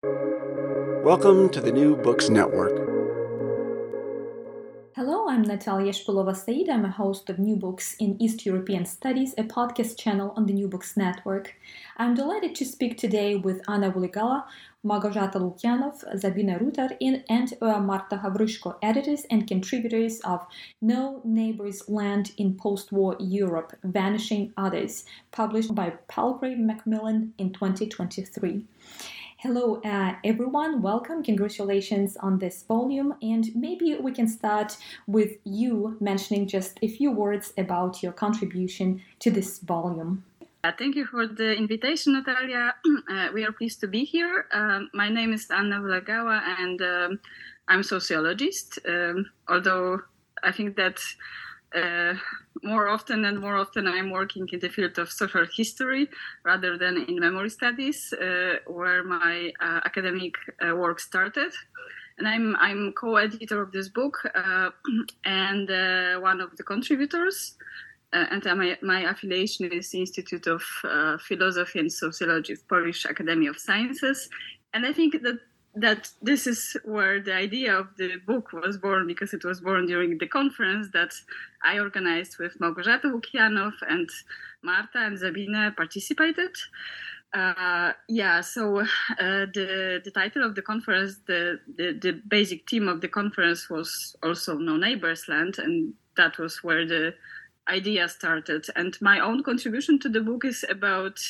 Welcome to the New Books Network. Hello, I'm Nataliya Shpylova-Saeed. I'm a host of New Books in East European Studies, a podcast channel on the New Books Network. I'm delighted to speak today with Anna Wylegała, Malgorzata Lukianow, Sabina Rutar, and uh, Marta Havryshko, editors and contributors of No Neighbor's Land in Post-War Europe, Vanishing Others, published by Palgrave Macmillan in 2023. Hello, uh, everyone. Welcome. Congratulations on this volume. And maybe we can start with you mentioning just a few words about your contribution to this volume. Uh, thank you for the invitation, Natalia. Uh, we are pleased to be here. Um, my name is Anna Wylegała, and um, I'm sociologist. Um, although I think that uh, more often and more often I'm working in the field of social history rather than in memory studies, uh, where my uh, academic uh, work started. And I'm I'm co-editor of this book uh, and one of the contributors. and my, my affiliation is the Institute of Philosophy and Sociology of Polish Academy of Sciences. And I think that that this is where the idea of the book was born because it was born during the conference that I organized with Małgorzata Lukianow and Marta and Sabina participated. Uh, yeah, so uh, the the title of the conference, the, the the basic theme of the conference was also No Neighbors Land, and that was where the idea started. And my own contribution to the book is about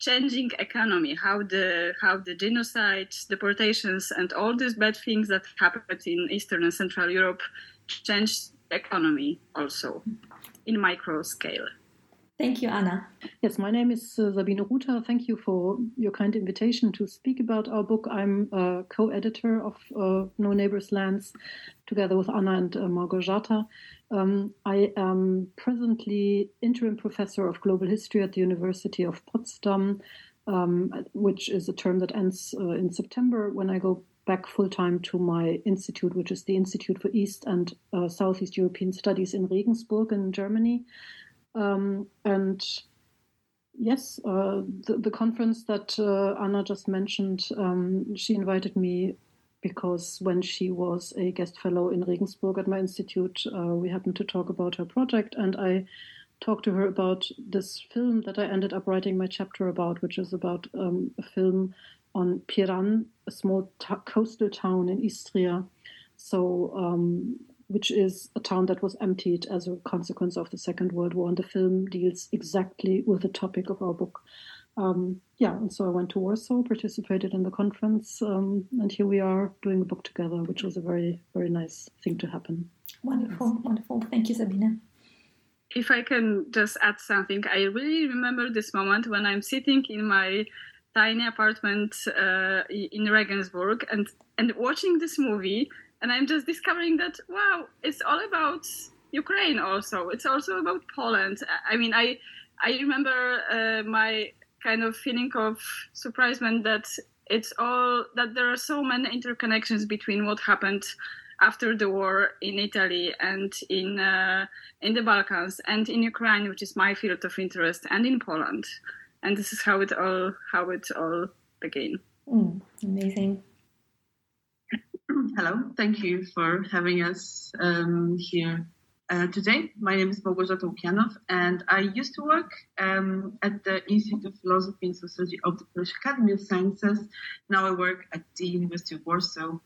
changing economy, how the how the genocide, deportations, and all these bad things that happened in Eastern and Central Europe changed economy also in micro scale. Thank you, Anna. Yes, my name is uh, Sabine Rutar. Thank you for your kind invitation to speak about our book. I'm a co-editor of uh, No Neighbors Lands, together with Anna and uh, Malgorzata. Um, I am presently interim professor of global history at the University of Potsdam, um, which is a term that ends uh, in September when I go back full time to my institute, which is the Institute for East and uh, Southeast European Studies in Regensburg in Germany. Um, and yes, uh, the, the, conference that uh, Anna just mentioned, um, she invited me because when she was a guest fellow in Regensburg at my institute, uh, we happened to talk about her project, and I talked to her about this film that I ended up writing my chapter about, which is about um, a film on Piran, a small coastal town in Istria. So um, which is a town that was emptied as a consequence of the Second World War. And the film deals exactly with the topic of our book. Um, yeah, and so I went to Warsaw, participated in the conference, um, and here we are doing a book together, which was a very, very nice thing to happen. Wonderful, yes. wonderful. Thank you, Sabina. If I can just add something, I really remember this moment when I'm sitting in my tiny apartment uh, in Regensburg and, and watching this movie and I'm just discovering that wow, it's all about Ukraine. Also, it's also about Poland. I mean, I I remember uh, my kind of feeling of surprisement that it's all that there are so many interconnections between what happened after the war in Italy and in uh, in the Balkans and in Ukraine, which is my field of interest, and in Poland. And this is how it all how it all began. Mm, amazing. Hello, thank you for having us um, here uh, today. My name is Małgorzata Lukianow, and I used to work um, at the Institute of Philosophy and Sociology of the Polish Academy of Sciences. Now I work at the University of Warsaw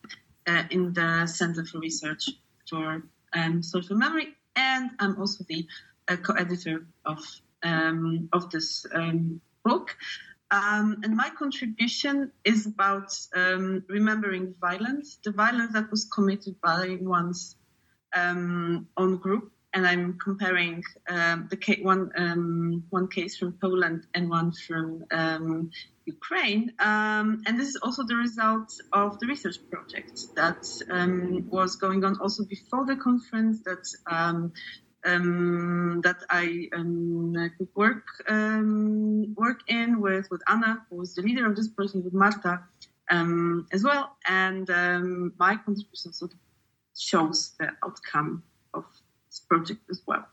uh, in the Center for Research for um, Social Memory, and I'm also the uh, co-editor of um, of this um, book. Um, and my contribution is about um, remembering violence, the violence that was committed by one's um, own group. And I'm comparing um, the one um, one case from Poland and one from um, Ukraine. and this is also the result of the research project that was going on also before the conference that um, that I um, could work um, work in with with Anna, who was the leader of this project, with Marta um, as well, and um, my contribution sort of shows the outcome of this project as well.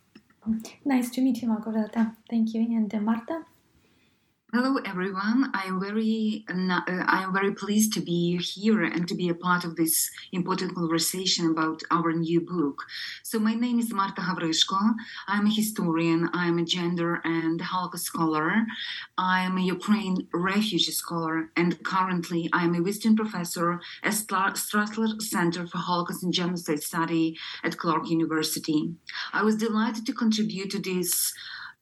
Nice to meet you, Margareta. Thank you, and uh, Marta. Hello, everyone. I am very, uh, I am very pleased to be here and to be a part of this important conversation about our new book. So, my name is Marta Havryshko. I'm a historian. I'm a gender and Holocaust scholar. I'm a Ukraine refugee scholar, and currently I am a visiting professor at Strassler Center for Holocaust and Genocide Study at Clark University. I was delighted to contribute to this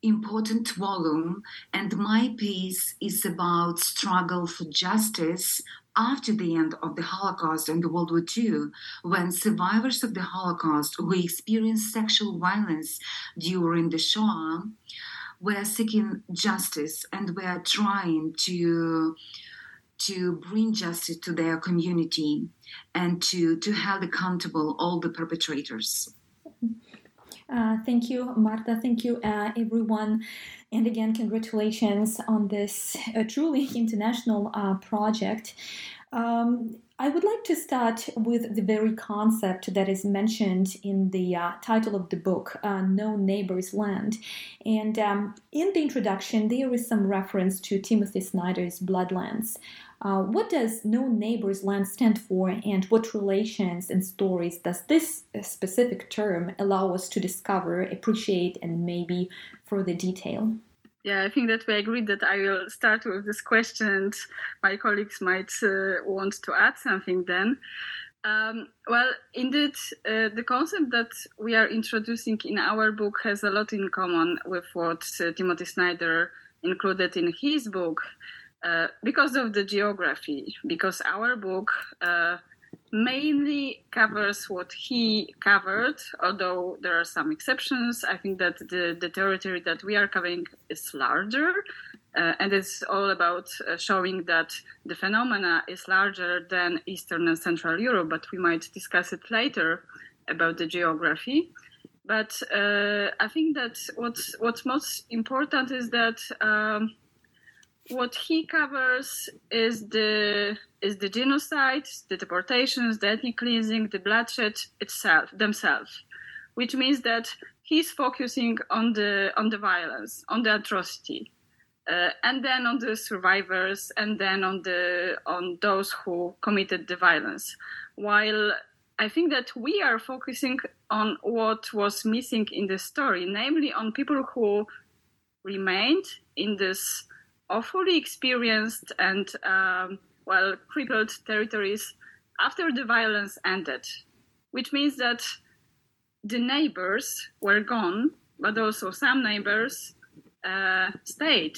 important volume, and my piece is about struggle for justice after the end of the Holocaust and World War II, when survivors of the Holocaust who experienced sexual violence during the Shoah were seeking justice and were trying to to bring justice to their community and to, to hold accountable all the perpetrators. Uh, thank you, Marta. Thank you, uh, everyone. And again, congratulations on this uh, truly international uh, project. Um, I would like to start with the very concept that is mentioned in the uh, title of the book, uh, No Neighbor's Land. And um, in the introduction, there is some reference to Timothy Snyder's Bloodlands. Uh, what does No Neighbor's Land stand for, and what relations and stories does this specific term allow us to discover, appreciate, and maybe further detail? Yeah, I think that we agreed that I will start with this question, and my colleagues might uh, want to add something then. Um, well, indeed, uh, the concept that we are introducing in our book has a lot in common with what uh, Timothy Snyder included in his book. Uh, because of the geography, because our book uh, mainly covers what he covered, although there are some exceptions. I think that the, the territory that we are covering is larger. Uh, and it's all about uh, showing that the phenomena is larger than Eastern and Central Europe, but we might discuss it later about the geography. But uh, I think that what's, what's most important is that um, what he covers is the is the genocide, the deportations, the ethnic cleansing, the bloodshed itself themselves, which means that he's focusing on the on the violence, on the atrocity, uh, and then on the survivors, and then on the on those who committed the violence. While I think that we are focusing on what was missing in the story, namely on people who remained in this awfully experienced and um, well crippled territories after the violence ended, which means that the neighbors were gone, but also some neighbors uh, stayed.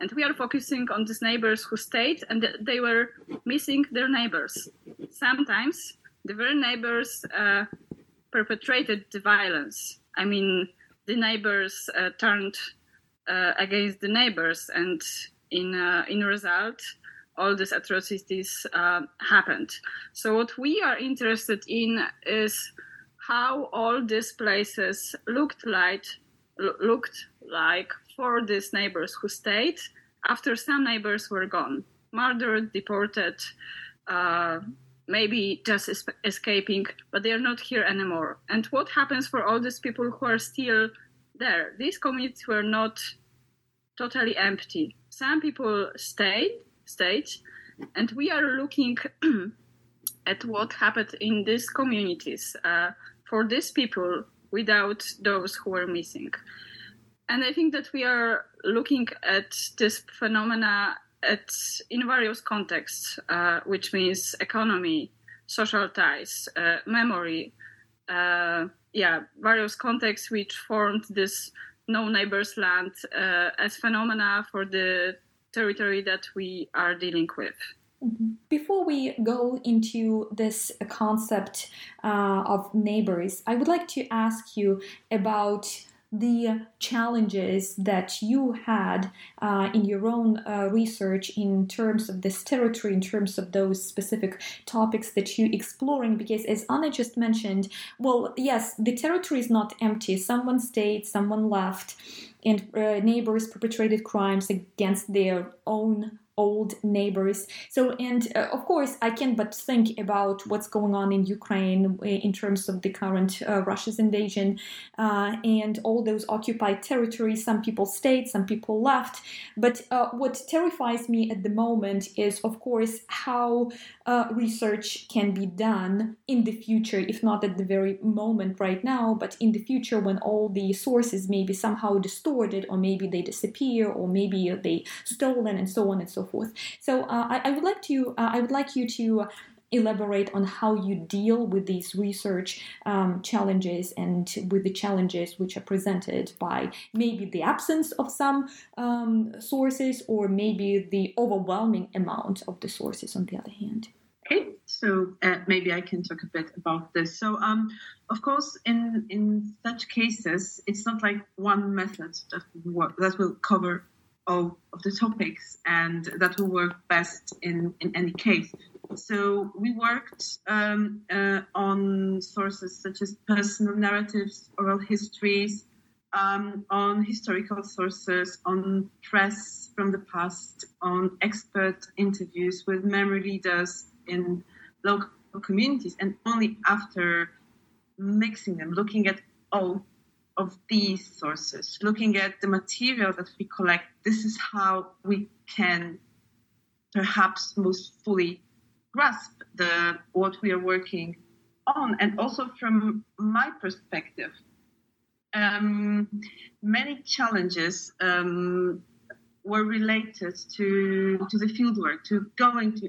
And we are focusing on these neighbors who stayed and they were missing their neighbors. Sometimes the very neighbors uh, perpetrated the violence. I mean, the neighbors uh, turned uh, against the neighbors and in uh, in result all these atrocities uh, happened. So what we are interested in is how all these places looked like looked like for these neighbors who stayed after some neighbors were gone, murdered, deported, uh, maybe just es- escaping, but they are not here anymore. And what happens for all these people who are still there? These communities were not totally empty some people stayed, stayed, and we are looking at what happened in these communities uh, for these people without those who are missing. And I think that we are looking at this phenomena at in various contexts, uh, which means economy, social ties, uh, memory, uh, yeah, various contexts which formed this no neighbor's land uh, as phenomena for the territory that we are dealing with. Mm-hmm. Before we go into this concept uh, of neighbors, I would like to ask you about the challenges that you had uh, in your own uh, research in terms of this territory, in terms of those specific topics that you're exploring. Because, as Anna just mentioned, well, yes, the territory is not empty. Someone stayed, someone left, and uh, neighbors perpetrated crimes against their own old neighbors. So, and uh, of course, I can't but think about what's going on in Ukraine in terms of the current uh, Russia's invasion uh, and all those occupied territories. Some people stayed, some people left. But uh, what terrifies me at the moment is, of course, how uh, research can be done in the future, if not at the very moment right now, but in the future when all the sources may be somehow distorted, or maybe they disappear, or maybe they stolen, and so on and so. So uh, I, I, would like to uh, I would like you to elaborate on how you deal with these research um, challenges and with the challenges which are presented by maybe the absence of some um, sources or maybe the overwhelming amount of the sources on the other hand. Okay, so uh, maybe I can talk a bit about this. So, um, of course, in in such cases, it's not like one method that that will cover all of the topics and that will work best in in any case. So we worked um, uh, on sources such as personal narratives, oral histories, um, on historical sources, on press from the past, on expert interviews with memory leaders in local communities, and only after mixing them, looking at all of these sources, looking at the material that we collect, this is how we can perhaps most fully grasp the what we are working on and also from my perspective. Um, many challenges um, were related to to the fieldwork to going to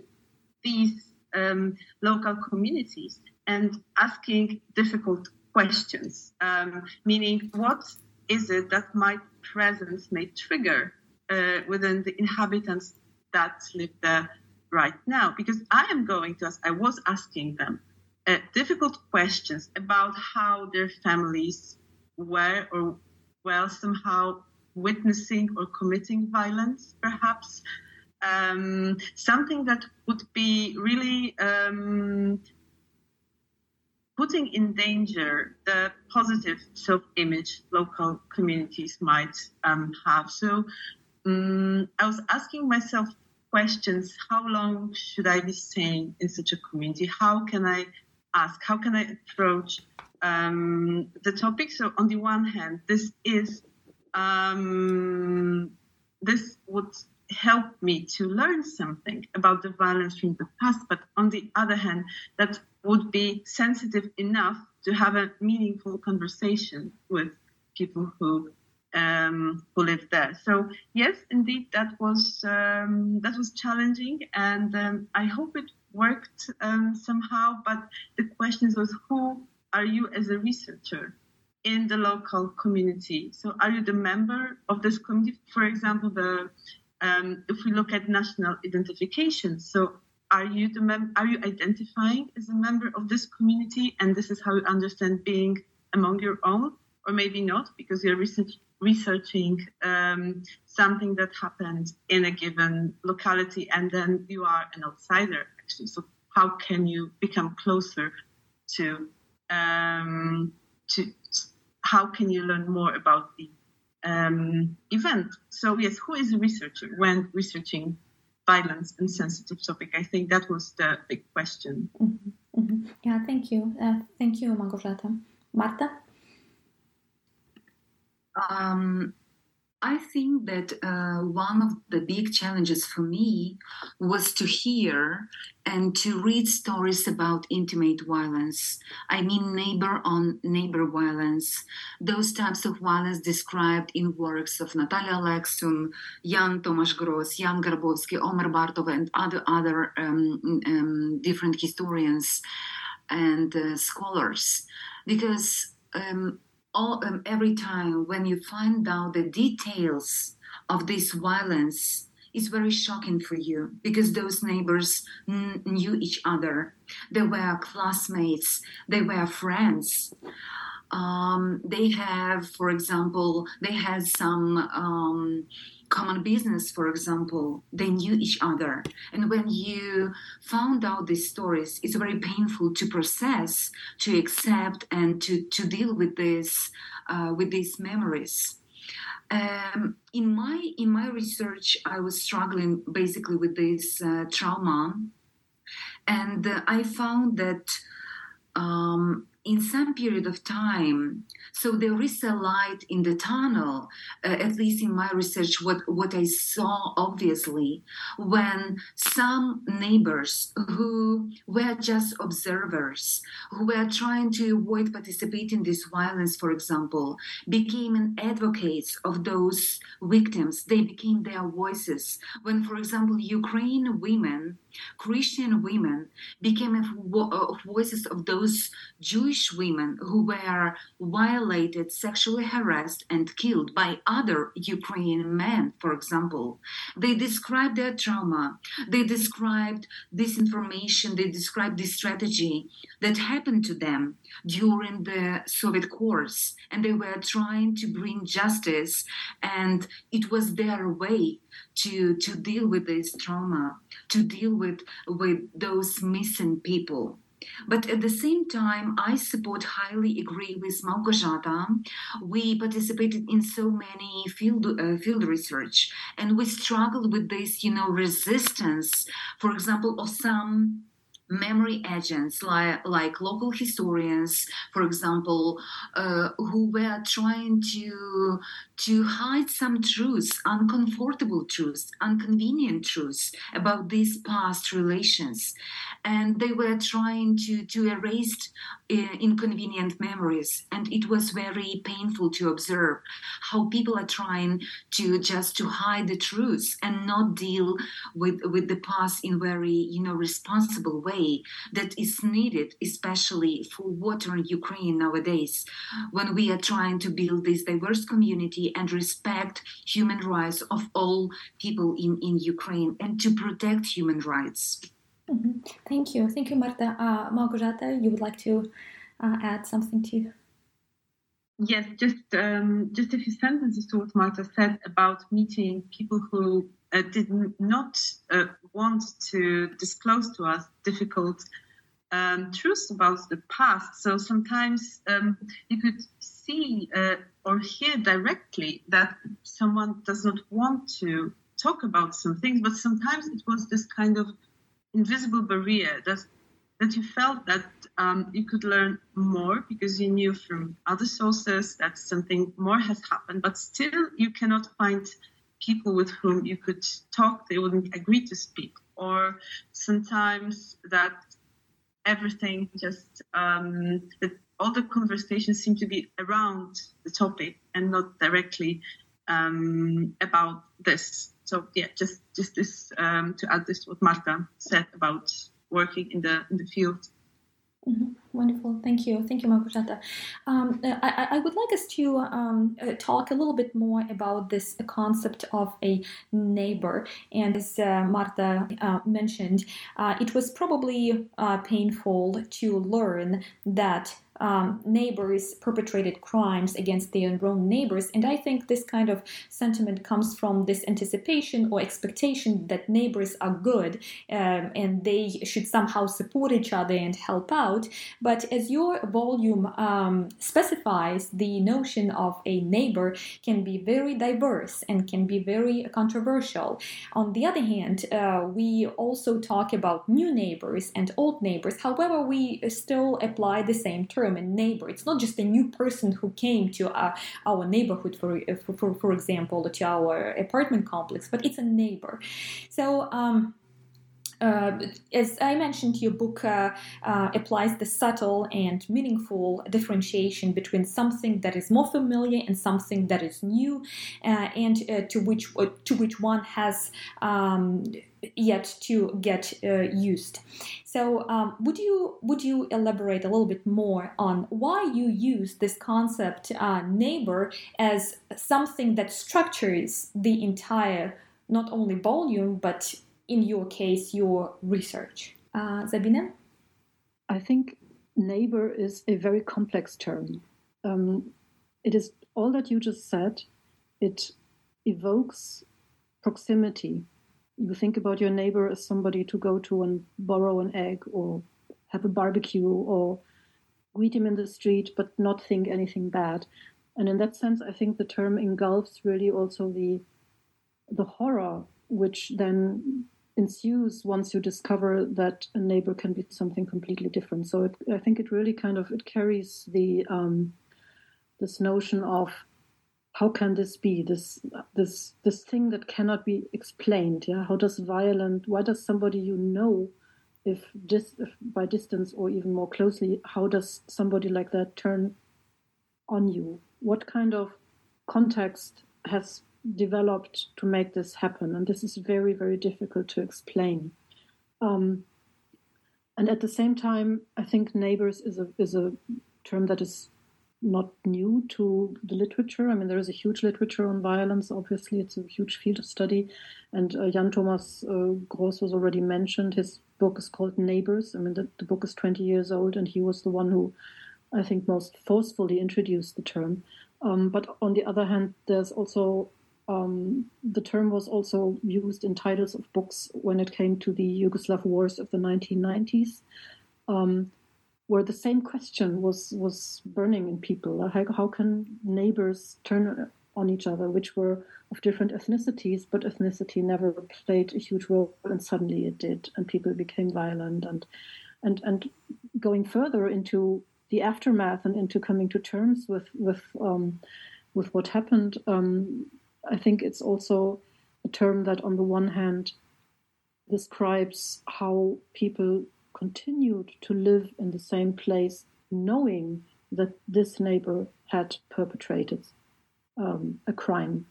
these um, local communities and asking difficult questions um, meaning what is it that my presence may trigger uh, within the inhabitants that live there right now because I am going to ask, I was asking them uh, difficult questions about how their families were or well somehow witnessing or committing violence, perhaps. Um, something that would be really um, putting in danger the positive self image local communities might um, have. So um, I was asking myself questions how long should I be staying in such a community? How can I ask? How can I approach um, the topic? So, on the one hand, this is um, this would help me to learn something about the violence from the past, but on the other hand, that would be sensitive enough to have a meaningful conversation with people who um, who lived there. So yes, indeed, that was um, that was challenging, and um, I hope it worked um, somehow. But the question was, who are you as a researcher in the local community? So are you the member of this community? For example, the um, if we look at national identification, so are you the mem- are you identifying as a member of this community, and this is how you understand being among your own? or maybe not because you're research, researching um, something that happened in a given locality and then you are an outsider actually so how can you become closer to um, to how can you learn more about the um, event so yes who is a researcher when researching violence and sensitive topic i think that was the big question mm-hmm. Mm-hmm. yeah thank you uh, thank you Małgorzata. marta um, I think that uh, one of the big challenges for me was to hear and to read stories about intimate violence. I mean, neighbor on neighbor violence, those types of violence described in works of Natalia Aleksiun, Jan Tomasz Gross, Jan Grabowski, Omer Bartov, and other, other um, um, different historians and uh, scholars. Because um, all um, every time when you find out the details of this violence it's very shocking for you because those neighbors n- knew each other. They were classmates. They were friends. Um, they have for example they had some um, common business, for example, they knew each other. And when you found out these stories, it's very painful to process, to accept, and to, to deal with this, uh, with these memories. um, in my in my research, I was struggling basically with this uh, trauma, and uh, I found that um, in some period of time. So there is a light in the tunnel uh, at least in my research what what i saw obviously when some neighbors who were just observers who were trying to avoid participating in this violence for example became advocates of those victims. They became their voices. When for example ukrainian women Christian women became vo- voices of those Jewish women who were violated, sexually harassed, and killed by other Ukrainian men, for example. They described their trauma, they described this information, they described this strategy that happened to them during the Soviet course, and they were trying to bring justice, and it was their way to to deal with this trauma, to deal with with those missing people. But at the same time, I support, highly agree with Malgorzata. We participated in so many field uh, field research, and we struggled with this, you know, resistance. For example, of some memory agents like, like local historians, for example, uh, who were trying to to hide some truths, uncomfortable truths, inconvenient truths about these past relations, and they were trying to to erase uh, inconvenient memories, and it was very painful to observe how people are trying to just to hide the truths and not deal with with the past in very you know responsible way that is needed, especially for water in Ukraine nowadays, when we are trying to build this diverse community and respect human rights of all people in, in Ukraine and to protect human rights. Mm-hmm. Thank you. Thank you, Marta. Uh, Malgorzata, you would like to uh, add something to? Yes, just um, just a few sentences to what Marta said about meeting people who uh, did not uh, want to disclose to us difficult um, truths about the past. So sometimes um, you could see uh, or hear directly that someone does not want to talk about some things, but sometimes it was this kind of invisible barrier that that you felt that um, you could learn more because you knew from other sources that something more has happened, but still you cannot find people with whom you could talk, they wouldn't agree to speak. Or sometimes that everything just, um, that all the conversations seem to be around the topic and not directly um, about this. So yeah, just just this um, to add this to what Marta said about working in the in the field. Mm-hmm. Wonderful. Thank you. Thank you, Malgorzata. Um, I, I, would like us to um, uh, talk a little bit more about this concept of a neighbor. And as uh, Marta uh, mentioned, uh, it was probably uh, painful to learn that um, neighbors perpetrated crimes against their own neighbors. And I think this kind of sentiment comes from this anticipation or expectation that neighbors are good um, and they should somehow support each other and help out. But as your volume um, specifies, the notion of a neighbor can be very diverse and can be very controversial. On the other hand, uh, we also talk about new neighbors and old neighbors. However, we still apply the same term term a neighbor. It's not just a new person who came to our, our neighborhood, for, for, for example, to our apartment complex, but it's a neighbor. So, um, uh, as I mentioned, your book uh, uh, applies the subtle and meaningful differentiation between something that is more familiar and something that is new, uh, and uh, to which uh, to which one has um, yet to get used. So, um, would you would you elaborate a little bit more on why you use this concept neighbor as something that structures the entire not only volume but in your case, your research. Uh, Sabine? I think neighbor is a very complex term. Um, it is all that you just said. It evokes proximity. You think about your neighbor as somebody to go to and borrow an egg or have a barbecue or greet him in the street but not think anything bad. And in that sense, I think the term engulfs really also the the horror which then ensues once you discover that a neighbor can be something completely different. So it, I think it really kind of it carries the um, this notion of how can this be? This this this thing that cannot be explained yeah? How does violent why does somebody you know if just by distance or even more closely how does somebody like that turn on you? What kind of context has developed to make this happen and this is very very difficult to explain um, and at the same time i think neighbors is a is a term that is not new to the literature. I mean, there is a huge literature on violence. Obviously, it's a huge field of study. And uh, Jan Thomas uh, Gross was already mentioned. His book is called Neighbors. I mean, the, the, book is 20 years old, and he was the one who, I think, most forcefully introduced the term. Um, but on the other hand, there's also um, the term was also used in titles of books when it came to the Yugoslav wars of the 1990s. Um, where the same question was was burning in people. How, how can neighbors turn on each other, which were of different ethnicities, but ethnicity never played a huge role, and suddenly it did, and people became violent, and and and going further into the aftermath and into coming to terms with with um, with what happened. Um, I think it's also a term that, on the one hand, describes how people continued to live in the same place, knowing that this neighbor had perpetrated um, a crime,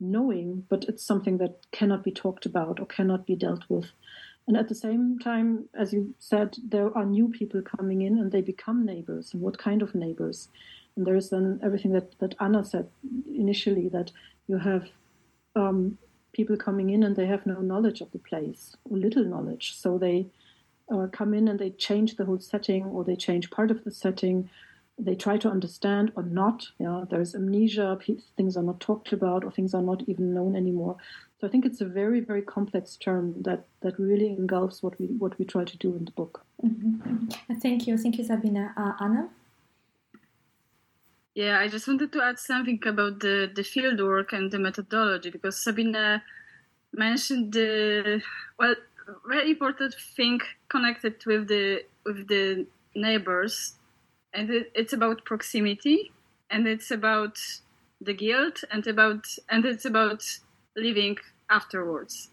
knowing, but it's something that cannot be talked about or cannot be dealt with. And at the same time, as you said, there are new people coming in and they become neighbors. And what kind of neighbors? And there is then everything that, that Anna said initially that you have um, people coming in and they have no knowledge of the place or little knowledge. So they uh, come in and they change the whole setting or they change part of the setting. They try to understand or not. Yeah, there's amnesia. Things are not talked about or things are not even known anymore. So I think it's a very, very complex term that, that really engulfs what we what we try to do in the book. Mm-hmm. Thank you, thank you, Sabina. Uh, Anna. Yeah, I just wanted to add something about the, the field work and the methodology because Sabina mentioned the well very important thing connected with the with the neighbors, and it, it's about proximity, and it's about the guilt, and about and it's about living afterwards.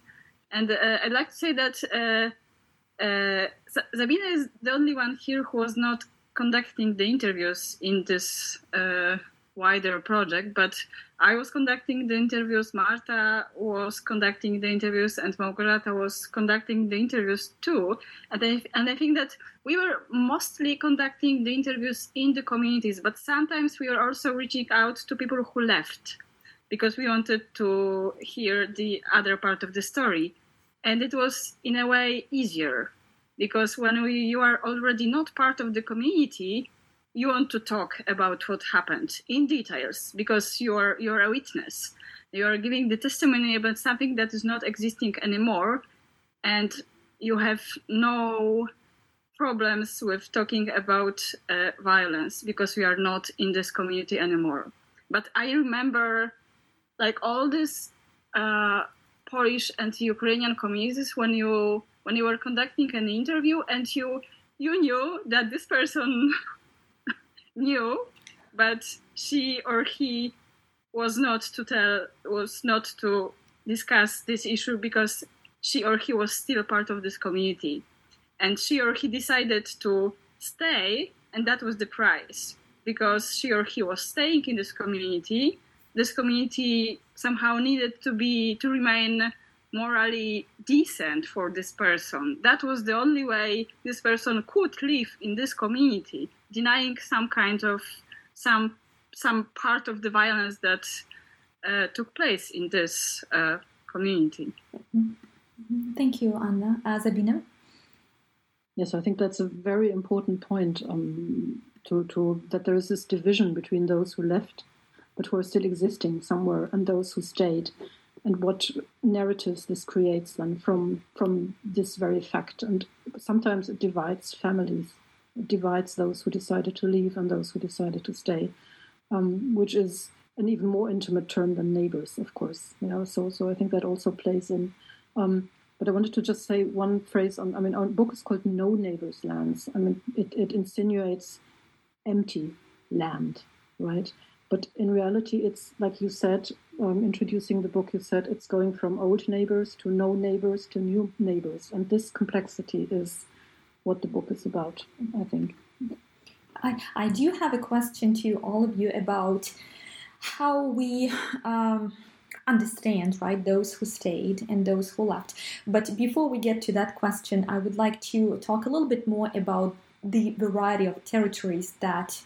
And uh, I'd like to say that uh, uh, Sabina is the only one here who was not conducting the interviews in this uh, wider project, but I was conducting the interviews, Marta was conducting the interviews, and Małgorzata was conducting the interviews too. And I, and I think that we were mostly conducting the interviews in the communities, but sometimes we were also reaching out to people who left because we wanted to hear the other part of the story. And it was, in a way, easier because when we, you are already not part of the community, you want to talk about what happened in details because you're you're a witness. You are giving the testimony about something that is not existing anymore and you have no problems with talking about uh, violence because we are not in this community anymore. But i remember like all these uh, polish and ukrainian communities when you when you were conducting an interview and you you knew that this person knew, but she or he was not to tell was not to discuss this issue because she or he was still part of this community. And she or he decided to stay and that was the price. Because she or he was staying in this community this community somehow needed to be to remain morally decent for this person that was the only way this person could live in this community denying some kind of some some part of the violence that uh, took place in this uh, community. Thank you, Anna. Uh, Sabina? Yes, I think that's a very important point. Um, to, to that there is this division between those who left, but who are still existing somewhere, and those who stayed, and what narratives this creates then from from this very fact. And sometimes it divides families it divides those who decided to leave and those who decided to stay. um, which is an even more intimate term than neighbors, of course. You know, so so I think that also plays in. Um, but I wanted to just say one phrase on. I mean, our book is called "No Neighbors' Lands." I mean, it, it insinuates empty land, right? But in reality, it's like you said, um, introducing the book, you said it's going from old neighbors to no neighbors to new neighbors. And this complexity is what the book is about, I think. I, I do have a question to all of you about how we um, understand, right, those who stayed and those who left. But before we get to that question, I would like to talk a little bit more about the variety of territories that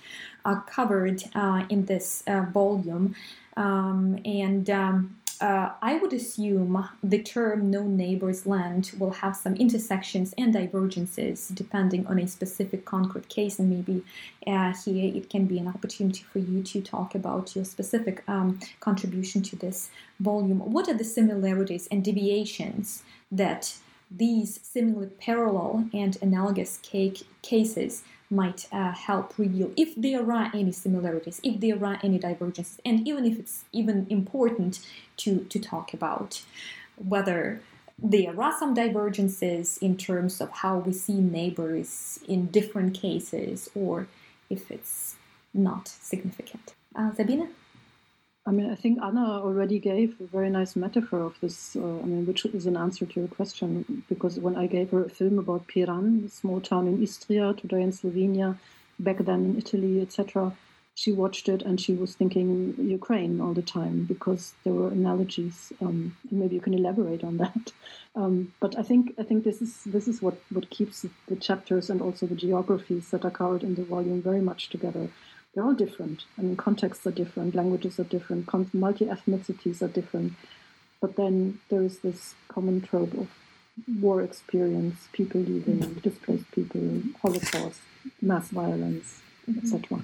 are covered uh, in this uh, volume. Um, and um, uh, I would assume the term no neighbor's land will have some intersections and divergences depending on a specific concrete case, and maybe uh, here it can be an opportunity for you to talk about your specific um, contribution to this volume. What are the similarities and deviations that these seemingly parallel and analogous cake cases might uh, help reveal if there are any similarities, if there are any divergences, and even if it's even important to, to talk about whether there are some divergences in terms of how we see neighbors in different cases or if it's not significant. Uh, Sabine? I mean, I think Anna already gave a very nice metaphor of this. Uh, I mean, which is an answer to your question, because when I gave her a film about Piran, a small town in Istria, today in Slovenia, back then in Italy, etc., she watched it and she was thinking Ukraine all the time because there were analogies. Um, maybe you can elaborate on that. Um, but I think I think this is this is what what keeps the chapters and also the geographies that are covered in the volume very much together they're all different. I mean, contexts are different, languages are different, multi ethnicities are different. But then there is this common trope of war experience, people leaving, displaced people, Holocaust, mass violence, mm-hmm. etc.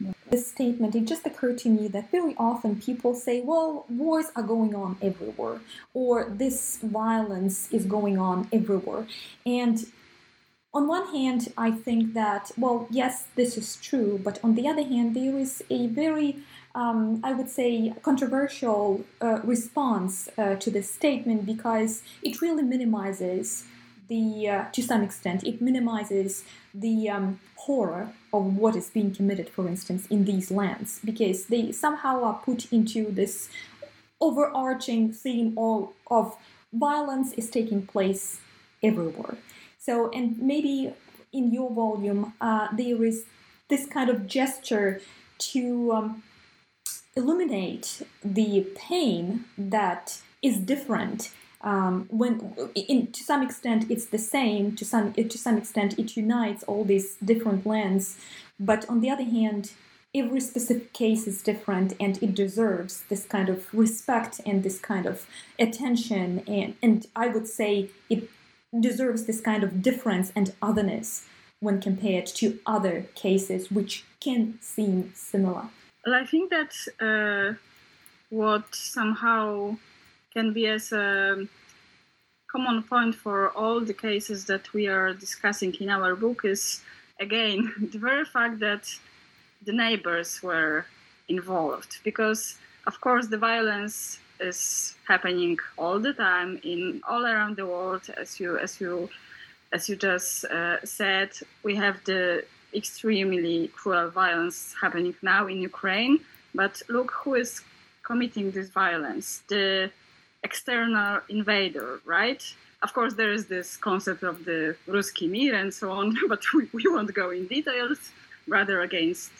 Yeah. This statement, it just occurred to me that very often people say, well, wars are going on everywhere, or this violence is going on everywhere. And on one hand, I think that, well, yes, this is true, but on the other hand, there is a very, um, I would say, controversial uh, response uh, to this statement because it really minimizes the, uh, to some extent, it minimizes the um, horror of what is being committed, for instance, in these lands, because they somehow are put into this overarching theme of, of violence is taking place everywhere. So, and maybe in your volume, uh, there is this kind of gesture to um, illuminate the pain that is different. Um, when, in, to some extent, it's the same. To some, to some extent, it unites all these different lands. But on the other hand, every specific case is different, and it deserves this kind of respect and this kind of attention. And, and I would say it deserves this kind of difference and otherness when compared to other cases which can seem similar? Well, I think that uh, what somehow can be as a common point for all the cases that we are discussing in our book is again the very fact that the neighbors were involved because of course the violence is happening all the time in all around the world as you as you as you just uh, said. We have the extremely cruel violence happening now in ukraine but look who is committing this violence. The external invader right? Of course there is this concept of the Ruski Mir and so on but we, we won't go in details rather against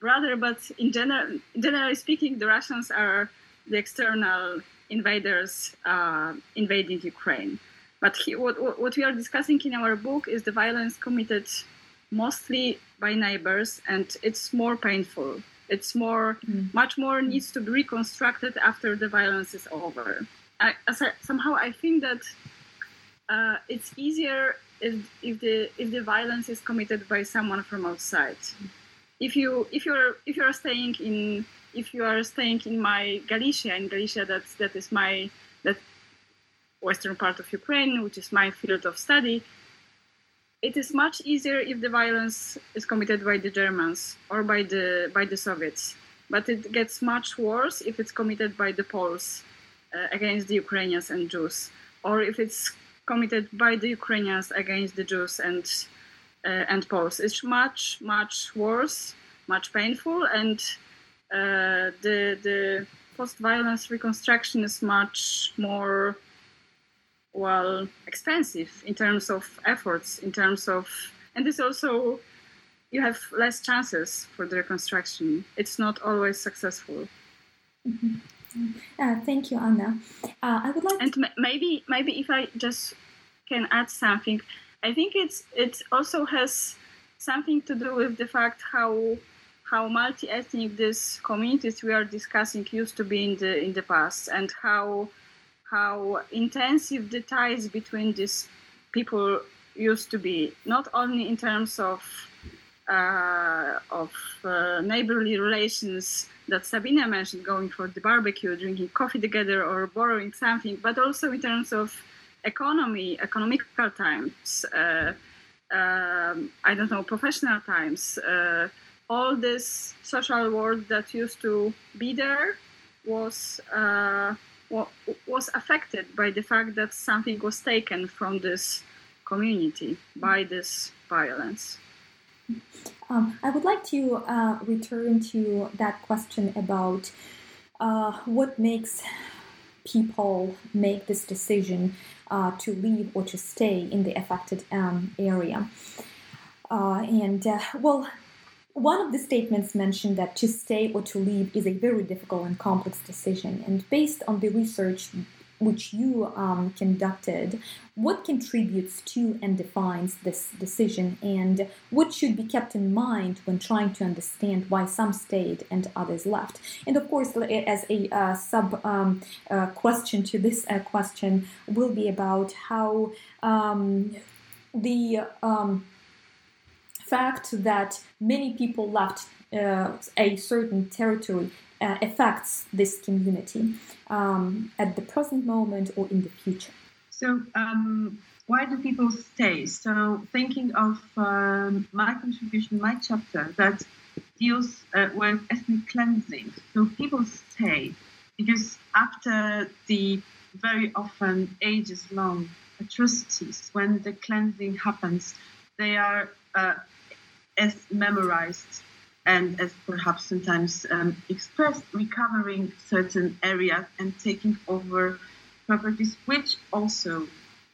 rather but in general generally speaking the russians are the external invaders uh, invading Ukraine. But he, what, what we are discussing in our book is the violence committed mostly by neighbors, and it's more painful. It's more, mm. much more needs to be reconstructed after the violence is over. I, I, somehow, I think that uh, it's easier if, if the if the violence is committed by someone from outside. If you if you're if you're staying in if you are staying in my Galicia, in Galicia, that's that is my that western part of Ukraine, which is my field of study. It is much easier if the violence is committed by the Germans or by the by the Soviets. but it gets much worse if it's committed by the Poles uh, against the Ukrainians and Jews, or if it's committed by the Ukrainians against the Jews and uh, and Poles. It's much much worse, much painful, and uh, the the post-violence reconstruction is much more well expensive in terms of efforts, in terms of and it's also you have less chances for the reconstruction. It's not always successful. Mm-hmm. Uh, thank you, Anna. Uh, I would like and to... maybe maybe if I just can add something, I think it's it also has something to do with the fact how how multi-ethnic these communities we are discussing used to be in the in the past and how how intensive the ties between these people used to be not only in terms of uh, of uh, neighborly relations that Sabina mentioned, going for the barbecue, drinking coffee together, or borrowing something, but also in terms of economy, economical times, uh, um, I don't know, professional times. Uh, all this social world that used to be there was uh, was affected by the fact that something was taken from this community by this violence. Um, I would like to uh, return to that question about uh, what makes people make this decision uh, to leave or to stay in the affected um, area. Uh, and uh, well, one of the statements mentioned that to stay or to leave is a very difficult and complex decision. And based on the research which you um, conducted, what contributes to and defines this decision, and what should be kept in mind when trying to understand why some stayed and others left? And of course, as a uh, sub um, uh, question to this uh, question, will be about how um, the um, fact that many people left uh, a certain territory uh, affects this community um, at the present moment or in the future. So, um, why do people stay? So, thinking of um, my contribution, my chapter that deals uh, with ethnic cleansing. So, people stay because after the very often ages long atrocities, when the cleansing happens, they are uh, as memorized and as perhaps sometimes um, expressed, recovering certain areas and taking over properties, which also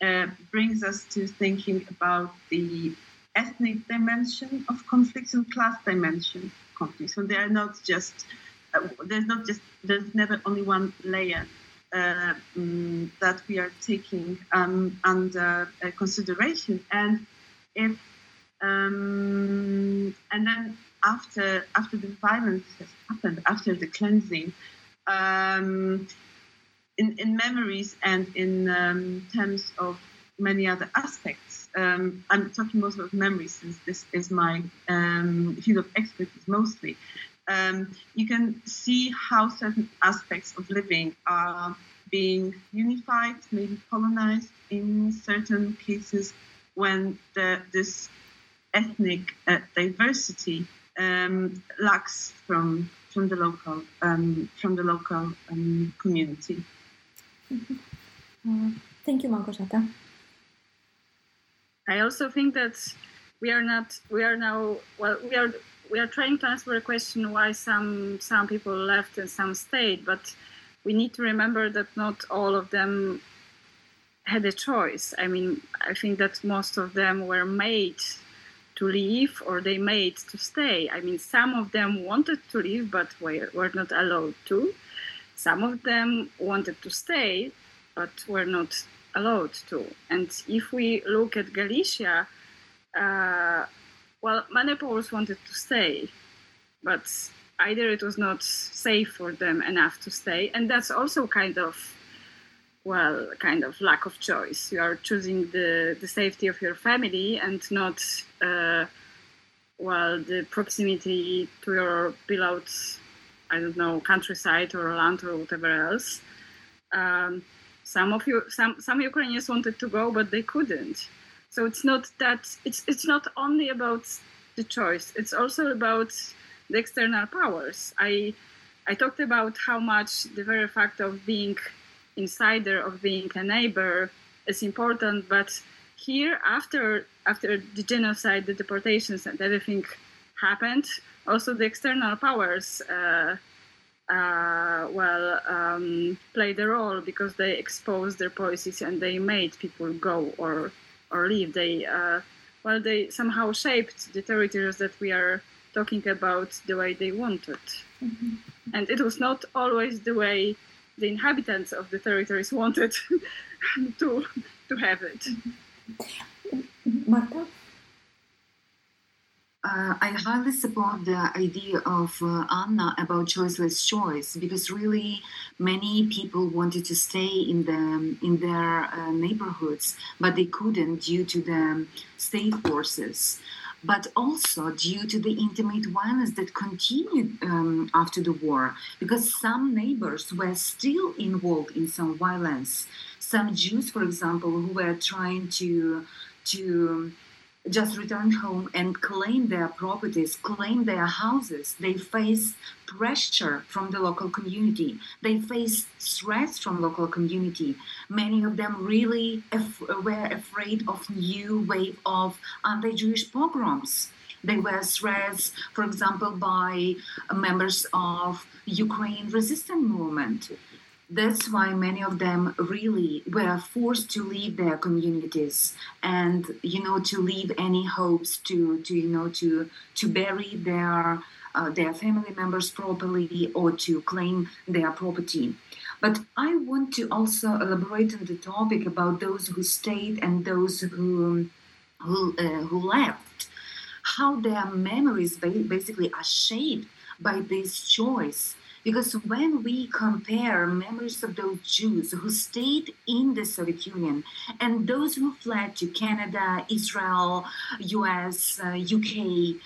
uh, brings us to thinking about the ethnic dimension of conflicts and class dimension of conflicts. So they are not just uh, there's not just there's never only one layer uh, um, that we are taking um, under uh, consideration, and if um, and then after after the violence has happened, after the cleansing, um, in, in memories and in um, terms of many other aspects. Um, I'm talking mostly of memories since this is my um, field of expertise mostly. Um, you can see how certain aspects of living are being unified, maybe colonized in certain cases when the, this ethnic uh, diversity um, lacks from from the local um, from the local um, community. Mm-hmm. Uh, thank you, Małgorzata. I also think that we are not we are now well we are we are trying to answer a question why some some people left and some stayed, but we need to remember that not all of them had a choice. I mean, I think that most of them were made to leave or they made to stay. I mean, some of them wanted to leave but were, were not allowed to. Some of them wanted to stay but were not allowed to. And if we look at Galicia, uh, well, many Poles wanted to stay, but either it was not safe for them enough to stay, and that's also kind of well, kind of lack of choice. You are choosing the, the safety of your family and not, uh, well, the proximity to your beloved, I don't know, countryside or land or whatever else. Um, some of you, some some Ukrainians wanted to go, but they couldn't. So it's not that it's it's not only about the choice. It's also about the external powers. I I talked about how much the very fact of being insider, of being a neighbor, is important. But here, after after the genocide, the deportations, and everything happened, also the external powers. Uh, uh, well, um, played a role because they exposed their policies and they made people go or or leave. They uh, well, they somehow shaped the territories that we are talking about the way they wanted. Mm-hmm. And it was not always the way the inhabitants of the territories wanted to to have it. Marta? Uh, I highly support the idea of uh, Anna about choiceless choice because really many people wanted to stay in the in their uh, neighborhoods, but they couldn't due to the state forces. But also due to the intimate violence that continued um, after the war, because some neighbors were still involved in some violence. Some Jews, for example, who were trying to to just return home and claim their properties, claim their houses. They face pressure from the local community. They face threats from local community. Many of them really af- were afraid of new wave of anti-Jewish pogroms. They were threats, for example, by members of Ukraine resistance movement that's why many of them really were forced to leave their communities and you know to leave any hopes to to you know to to bury their uh, their family members properly or to claim their property. But i want to also elaborate on the topic about those who stayed and those who who, uh, who left. How their memories basically are shaped by this choice because when we compare memories of those Jews who stayed in the Soviet Union and those who fled to Canada, Israel, US, uh, UK,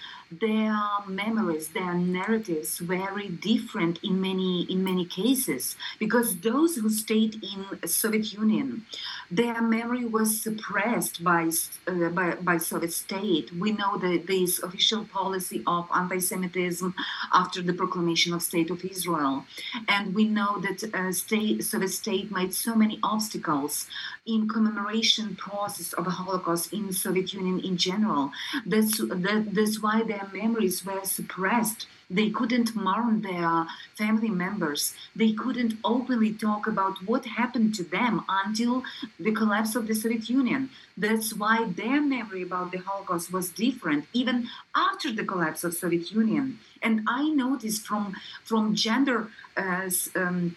their memories, their narratives very different in many in many cases because those who stayed in Soviet Union, their memory was suppressed by uh, by, by Soviet state. We know that this official policy of anti-Semitism after the proclamation of State of Israel, and we know that uh, state Soviet state made so many obstacles in commemoration process of the Holocaust in Soviet Union in general. That's that, that's why their memories were suppressed. They couldn't mourn their family members. They couldn't openly talk about what happened to them until the collapse of the Soviet Union. That's why their memory about the Holocaust was different, even after the collapse of Soviet Union. And I noticed from from gender. Uh, um,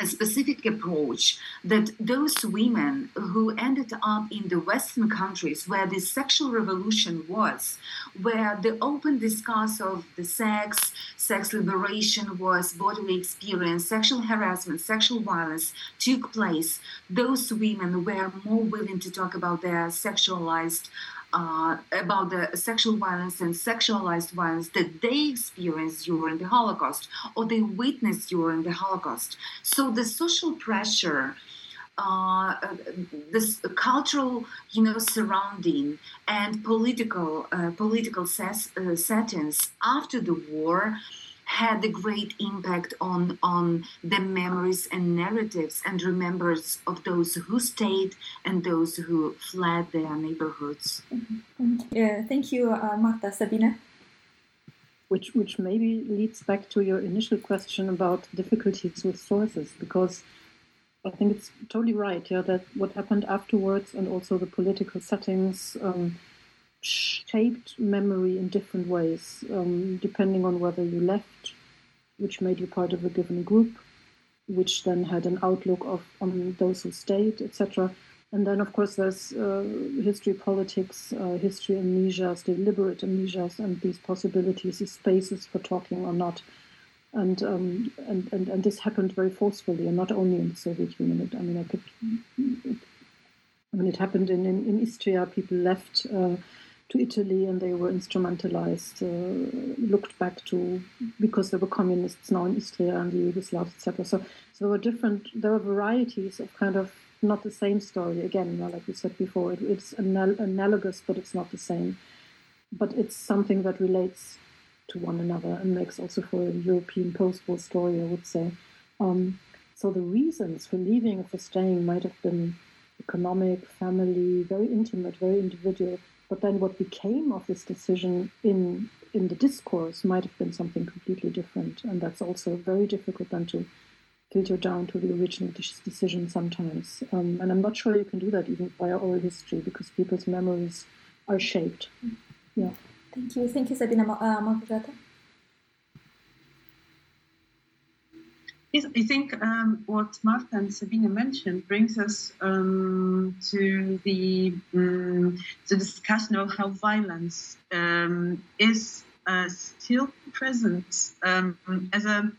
a specific approach that those women who ended up in the Western countries where the sexual revolution was, where the open discourse of the sex, sex liberation was bodily experience, sexual harassment, sexual violence took place, those women were more willing to talk about their sexualized uh, about the sexual violence and sexualized violence that they experienced during the Holocaust or they witnessed during the Holocaust. So the social pressure. Uh, this cultural, you know, surrounding and political, uh, political ses- uh, settings after the war had a great impact on on the memories and narratives and remembers of those who stayed and those who fled their neighborhoods. Mm-hmm. Yeah, thank you, uh, Marta. Sabine? Which, which maybe leads back to your initial question about difficulties with sources, because I think it's totally right, yeah, that what happened afterwards and also the political settings um, shaped memory in different ways, um, depending on whether you left, which made you part of a given group, which then had an outlook of on those who stayed, etc. And then, of course, there's uh, history, politics, uh, history amnesias, deliberate amnesias, and these possibilities, these spaces for talking or not. And, um, and, and and this happened very forcefully, and not only in the Soviet Union. It, I mean, I could. It, I mean, it happened in in, in Istria. People left. Uh, to Italy and they were instrumentalized, uh, looked back to because there were communists now in Istria and the Yugoslavs, etc. So, so there were different, there were varieties of kind of not the same story. Again, like we said before, it, it's anal- analogous, but it's not the same. But it's something that relates to one another and makes also for a European post-war story, I would say. Um, so the reasons for leaving or for staying might have been economic, family, very intimate, very individual. But then what became of this decision in in the discourse might have been something completely different, and that's also very difficult then to filter down to the original decision sometimes. Um, and I'm not sure you can do that even via oral history because people's memories are shaped. Yeah. Thank you. Thank you, Sabina uh, Yes, I think um, what Marta and Sabina mentioned brings us um, to the um, the discussion of how violence um, is uh, still present um, as a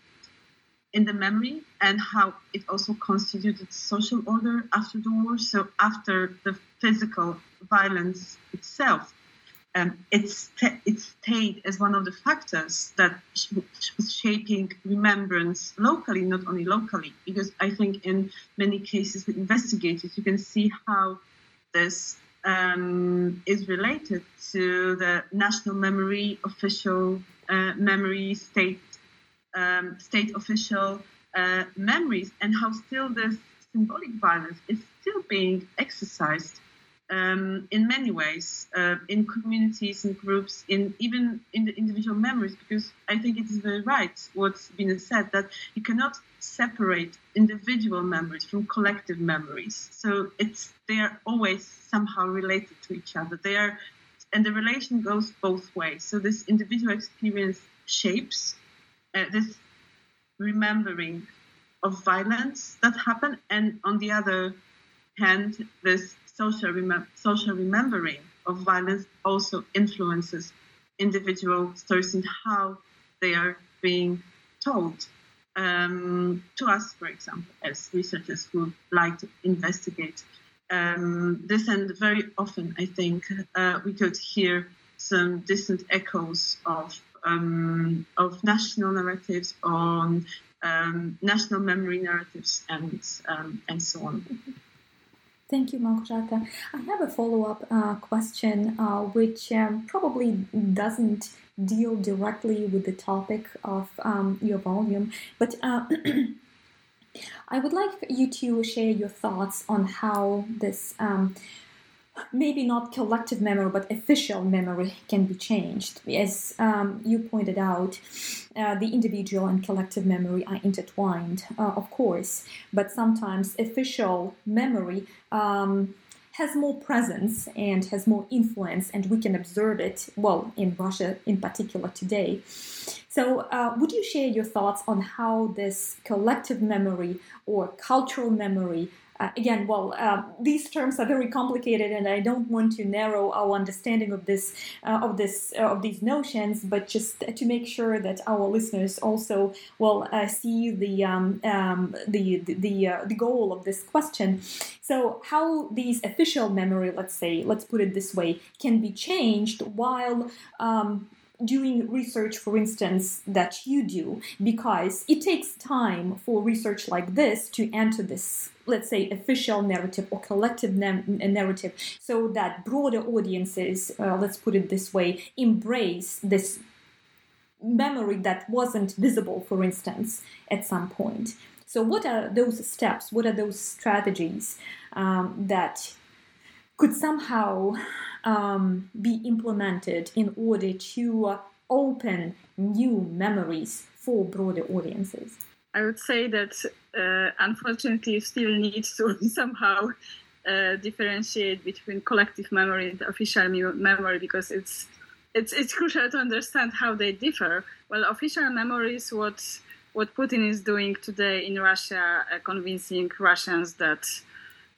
in the memory and how it also constituted social order after the war. So after the physical violence itself, um, it's it stayed as one of the factors that was shaping remembrance locally, not only locally. Because I think in many cases with investigators, you can see how this um, is related to the national memory, official uh, memory, state um, state official uh, memories, and how still this symbolic violence is still being exercised um, in many ways, uh, in communities and groups, in even in the individual memories, because I think it is very right what's been said that you cannot separate individual memories from collective memories. So it's they are always somehow related to each other. They are, and the relation goes both ways. So this individual experience shapes uh, this remembering of violence that happened, and on the other hand, this social, remem- social remembering of violence also influences individual stories and how they are being told um, to us, for example, as researchers who like to investigate um, this. And very often, I think, uh, we could hear some distant echoes of um, of national narratives on um, national memory narratives and um, and so on. Thank you, Małgorzata. I have a follow-up uh, question, uh, which um, probably doesn't deal directly with the topic of um, your volume, but uh, I would like you to share your thoughts on how this um, maybe not collective memory, but official memory can be changed. As um, you pointed out, uh, the individual and collective memory are intertwined, uh, of course, but sometimes official memory. Um, has more presence and has more influence, and we can observe it, well, in Russia in particular today. So, uh, would you share your thoughts on how this collective memory or cultural memory uh, again, well, uh, these terms are very complicated, and I don't want to narrow our understanding of this, uh, of this, uh, of these notions, but just to make sure that our listeners also will uh, see the um, um, the the the, the, goal of this question. So, how these official memory, let's say, let's put it this way, can be changed while um, doing research, for instance, that you do, because it takes time for research like this to enter this, let's say, official narrative or collective na- narrative, so that broader audiences, uh, let's put it this way, embrace this memory that wasn't visible, for instance, at some point. So, what are those steps? What are those strategies um, that could somehow um, be implemented in order to open new memories for broader audiences? I would say that uh, unfortunately still need to somehow uh, differentiate between collective memory and official memory because it's it's it's crucial to understand how they differ. Well, official memory is what what Putin is doing today in Russia, uh, convincing Russians that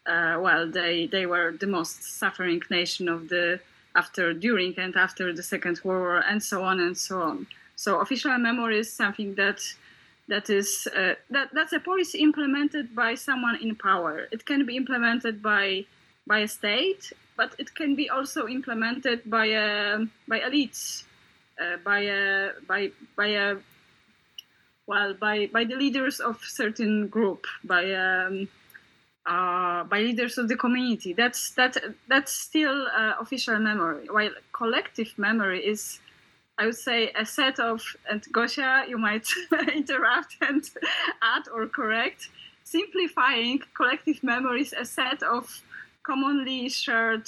uh, well, they they were the most suffering nation of the after, during, and after the Second World War, and so on and so on. So official memory is something that that is uh, that that's a policy implemented by someone in power. It can be implemented by by a state, but it can be also implemented by a by elites, uh, by a by by a well by by the leaders of certain group, by um, uh, by leaders of the community. That's that that's still uh, official memory. While collective memory is I would say a set of, and Gosia, you might interrupt and add or correct, simplifying collective memories, a set of commonly shared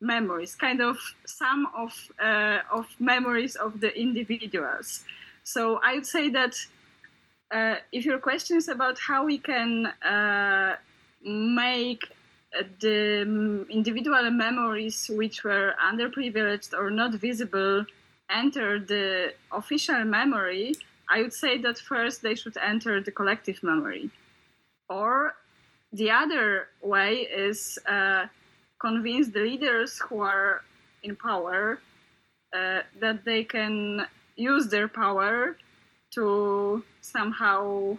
memories, kind of sum of uh, of memories of the individuals. So I would say that uh, if your question is about how we can uh, make the individual memories which were underprivileged or not visible enter the official memory, I would say that first they should enter the collective memory. Or the other way is uh, convince the leaders who are in power uh, that they can use their power to somehow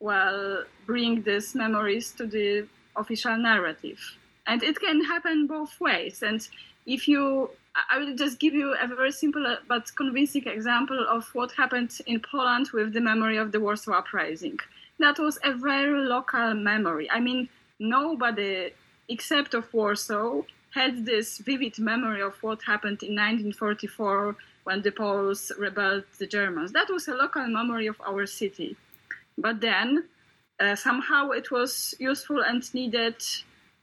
well bring these memories to the official narrative and it can happen both ways and if you I will just give you a very simple uh, but convincing example of what happened in Poland with the memory of the Warsaw Uprising. That was a very local memory. I mean, nobody except of Warsaw had this vivid memory of what happened in 1944 when the Poles rebelled the Germans. That was a local memory of our city. But then uh, somehow it was useful and needed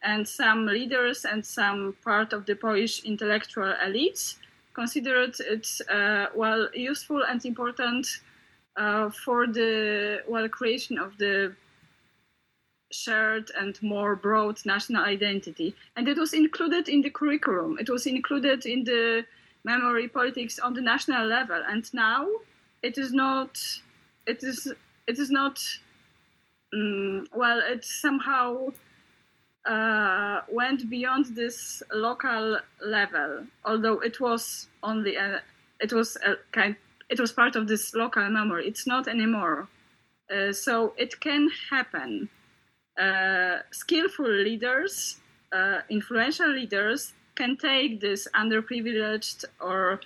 and some leaders and some part of the Polish intellectual elites considered it uh, well useful and important uh, for the well creation of the shared and more broad national identity. And it was included in the curriculum. It was included in the memory politics on the national level. And now it is not it is it is not um, well it somehow uh, went beyond this local level, although it was only a, it was a kind it was part of this local memory. It's not anymore. Uh, so it can happen. Uh, skillful leaders, uh, influential leaders, can take this underprivileged or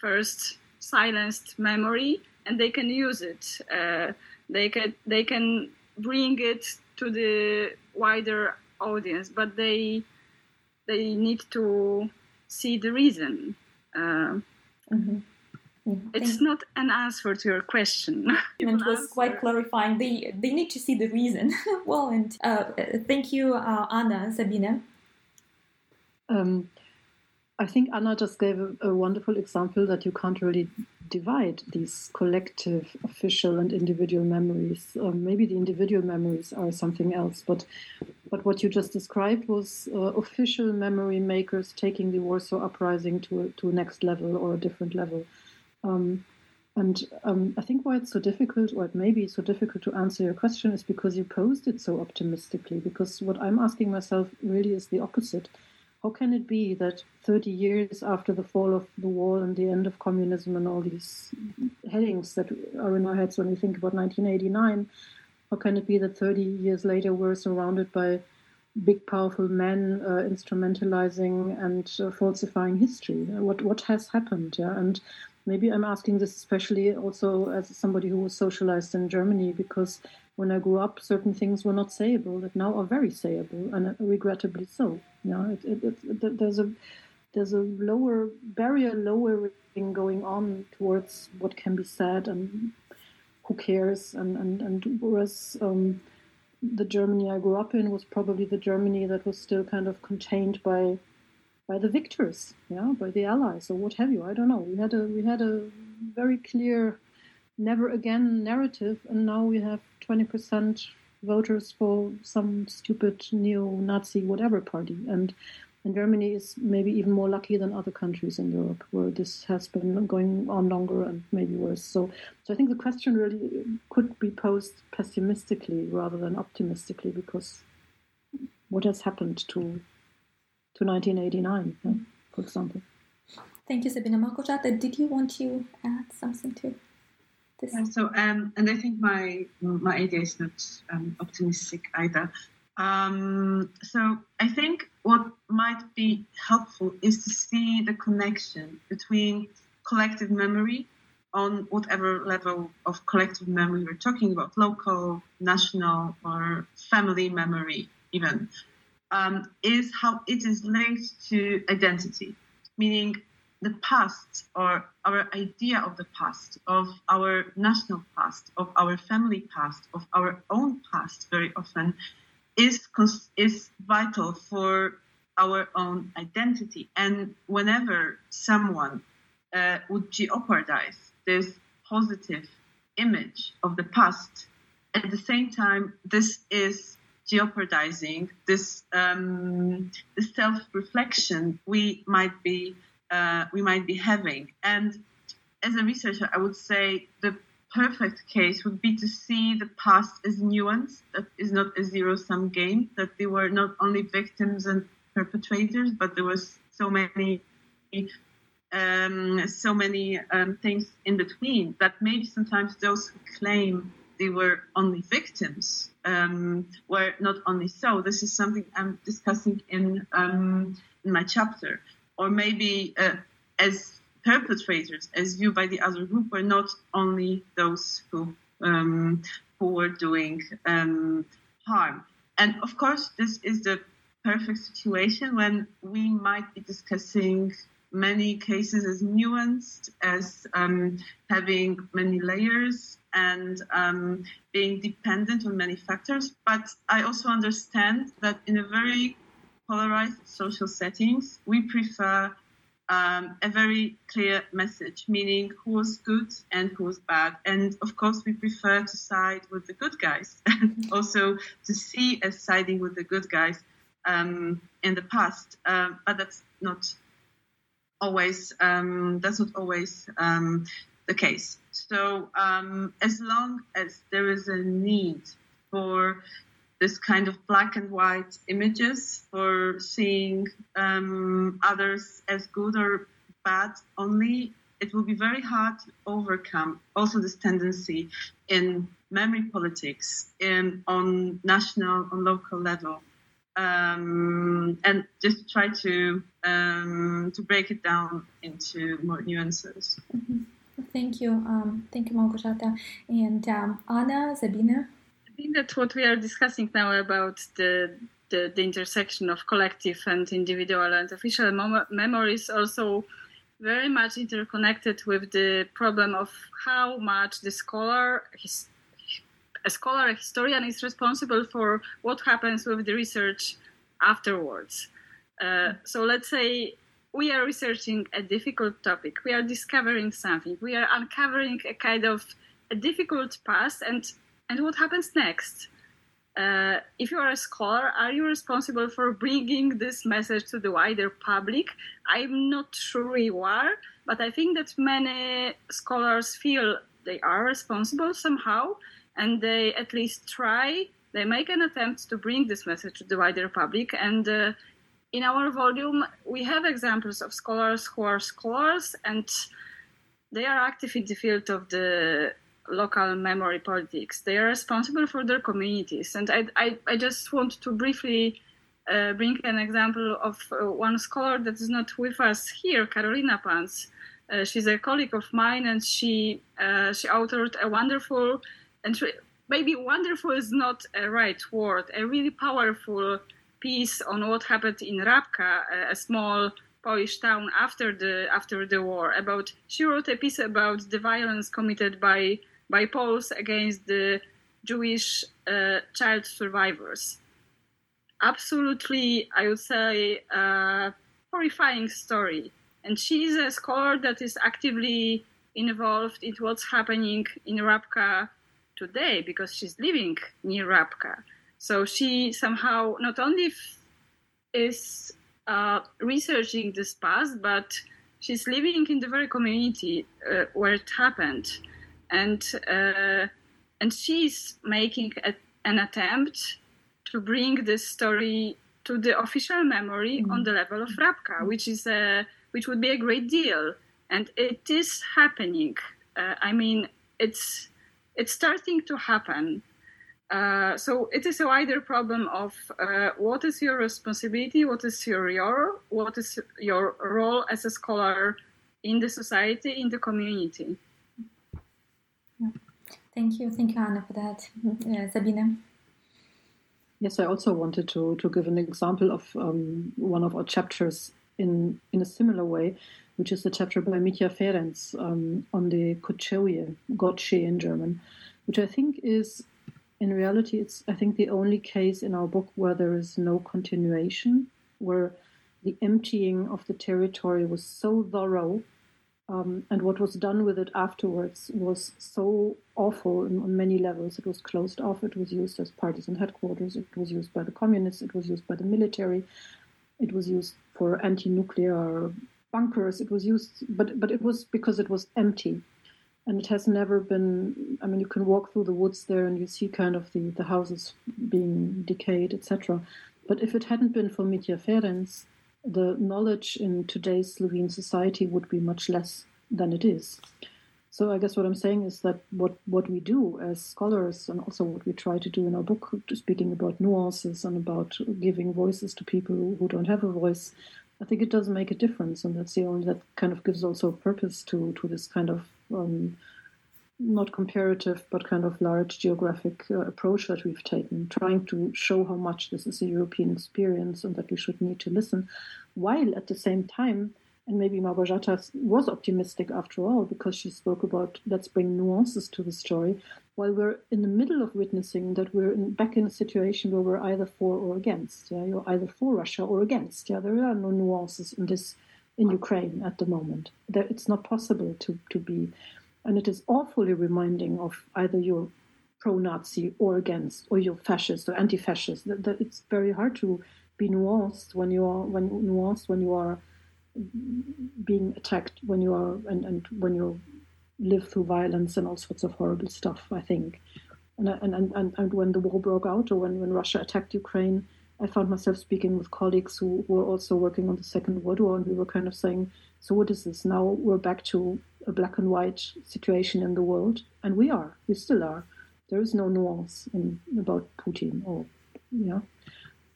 first silenced memory and they can use it. They can they can bring it to the wider audience, but they they need to see the reason. Uh, mm-hmm. It's not an answer to your question. it was answer. quite clarifying. They they need to see the reason. well, and uh, thank you, uh, Anna, Sabine. Um, I think Anna just gave a, a, wonderful example that you can't really divide these collective, official, and individual memories. Um, maybe the individual memories are something else, but but what you just described was uh, official memory makers taking the Warsaw Uprising to a, to a next level or a different level. Um, and um, I think why it's so difficult, or it may be so difficult to answer your question, is because you posed it so optimistically. Because what I'm asking myself really is the opposite how can it be that 30 years after the fall of the wall and the end of communism and all these headings that are in our heads when we think about 1989, how can it be that 30 years later we're surrounded by big, powerful men uh, instrumentalizing and uh, falsifying history? What what has happened? Yeah, and maybe I'm asking this especially also as somebody who was socialized in Germany because when I grew up, certain things were not sayable that now are very sayable, and regrettably so. Yeah, it, it, it, there's a there's a lower barrier lowering going on towards what can be said and who cares, and and and whereas. Um, the Germany I grew up in was probably the Germany that was still kind of contained by by the victors, yeah, by the allies or what have you. I don't know. We had a we had a very clear never again narrative, and now we have 20% voters for some stupid neo-Nazi whatever party. And and Germany is maybe even more lucky than other countries in Europe where this has been going on longer and maybe worse. So, so I think the question really could be posed pessimistically rather than optimistically because what has happened to to 1989, yeah, for example. Thank you, Sabina Małgorzata. Did you want to add something to this? Yeah, so, um, and I think my my idea is not um, optimistic either. Um, so I think what might be helpful is to see the connection between collective memory on whatever level of collective memory we're talking about, local, national, or family memory even, um, is how it is linked to identity. Meaning, the past or our idea of the past, of our national past, of our family past, of our own past, very often, is is vital for our own identity. And whenever someone uh, would jeopardize this positive image of the past, at the same time, this is jeopardizing this um, self-reflection we might be uh, we might be having. And as a researcher, I would say the perfect case would be to see the past as nuance, that is not a zero-sum game, that they were not only victims and perpetrators, but there was so many um, so many um, things in between that maybe sometimes those who claim they were only victims um, were not only so. This is something I'm discussing in um, in my chapter, or maybe uh, as perpetrators, as viewed by the other group, were not only those who um, who were doing um, harm. And of course, this is the perfect situation when we might be discussing many cases as nuanced, as um, having many layers and um, being dependent on many factors. But I also understand that in a very polarized social settings, we prefer um, a very clear message, meaning who is good and who is bad. And of course, we prefer to side with the good guys, also to see as siding with the good guys um, in the past. Uh, but that's not always um, that's not always um, the case. So um, as long as there is a need for this kind of black and white images for seeing um, others as good or bad only, it will be very hard to overcome also this tendency in memory politics in on national on local level um, and just try to um, to break it down into more nuances. Mm-hmm. Thank you, um, thank you, Małgorzata, and um, Anna, Sabine. I think that what we are discussing now about the the, the intersection of collective and individual and official mem- memories also very much interconnected with the problem of how much the scholar his, a scholar, a historian is responsible for what happens with the research afterwards. Uh, so let's say we are researching a difficult topic, we are discovering something, we are uncovering a kind of a difficult past, and and what happens next? Uh, if you are a scholar, are you responsible for bringing this message to the wider public? I'm not sure you are, but I think that many scholars feel they are responsible somehow and they at least try, they make an attempt to bring this message to the wider public. And uh, in our volume, we have examples of scholars who are scholars and they are active in the field of the local memory politics. They are responsible for their communities. And I, I, I just want to briefly uh, bring an example of uh, one scholar that is not with us here, Karolina Panz. Uh, she's a colleague of mine, and she uh, she authored a wonderful and maybe wonderful is not a right word, a really powerful piece on what happened in Rabka, a small Polish town after the after the war. About she wrote a piece about the violence committed by by Poles against the Jewish uh, child survivors. Absolutely, I would say, a horrifying story. And she is a scholar that is actively involved in what's happening in Rabka today because she's living near Rabka. So she somehow not only f- is uh, researching this past, but she's living in the very community uh, where it happened, and uh, and she's making a, an attempt to bring this story to the official memory mm-hmm. on the level of Rabka, which is a which would be a great deal, and it is happening. Uh, I mean, it's it's starting to happen. Uh, so it is a wider problem of uh, what is your responsibility, what is your role, what is your role as a scholar in the society, in the community. Thank you, thank you, Anna, for that. Uh, Sabine. Yes, I also wanted to to give an example of um, one of our chapters in in a similar way. which is the chapter by Mitja Ferenc um, on the Kočevje, Gottschee in German, which I think is, in reality, it's I think the only case in our book where there is no continuation, where the emptying of the territory was so thorough um, and what was done with it afterwards was so awful on many levels. It was closed off, it was used as partisan headquarters, it was used by the communists, it was used by the military, it was used for anti nuclear bunkers, it was used, but, but it was because it was empty. And it has never been. I mean, you can walk through the woods there and you see kind of the, the houses being decayed, etc. But if it hadn't been for Mitja Ferenc, the knowledge in today's Slovene society would be much less than it is. So I guess what I'm saying is that what, what we do as scholars and also what we try to do in our book, speaking about nuances and about giving voices to people who, who don't have a voice, I think it does make a difference, and that's the only that kind of gives also a purpose to to this kind of um, not comparative, but kind of large geographic uh, approach that we've taken, trying to show how much this is a European experience and that we should need to listen, while at the same time, and maybe Małgorzata was optimistic after all because she spoke about let's bring nuances to the story, while we're in the middle of witnessing that we're in, back in a situation where we're either for or against. Yeah, you're either for Russia or against. Yeah, there are no nuances in this in Ukraine at the moment. That it's not possible to to be and it is awfully reminding of either you're pro-Nazi or against, or you're fascist or anti-fascist. That, that it's very hard to be nuanced when you are when nuanced when you are being attacked when you are and, and when you live through violence and all sorts of horrible stuff. I think, and and and, and when the war broke out or when when Russia attacked Ukraine. I found myself speaking with colleagues who were also working on the Second World War, and we were kind of saying, "So what is this? Now we're back to a black and white situation in the world, and we are, we still are. There is no nuance in about Putin, or yeah.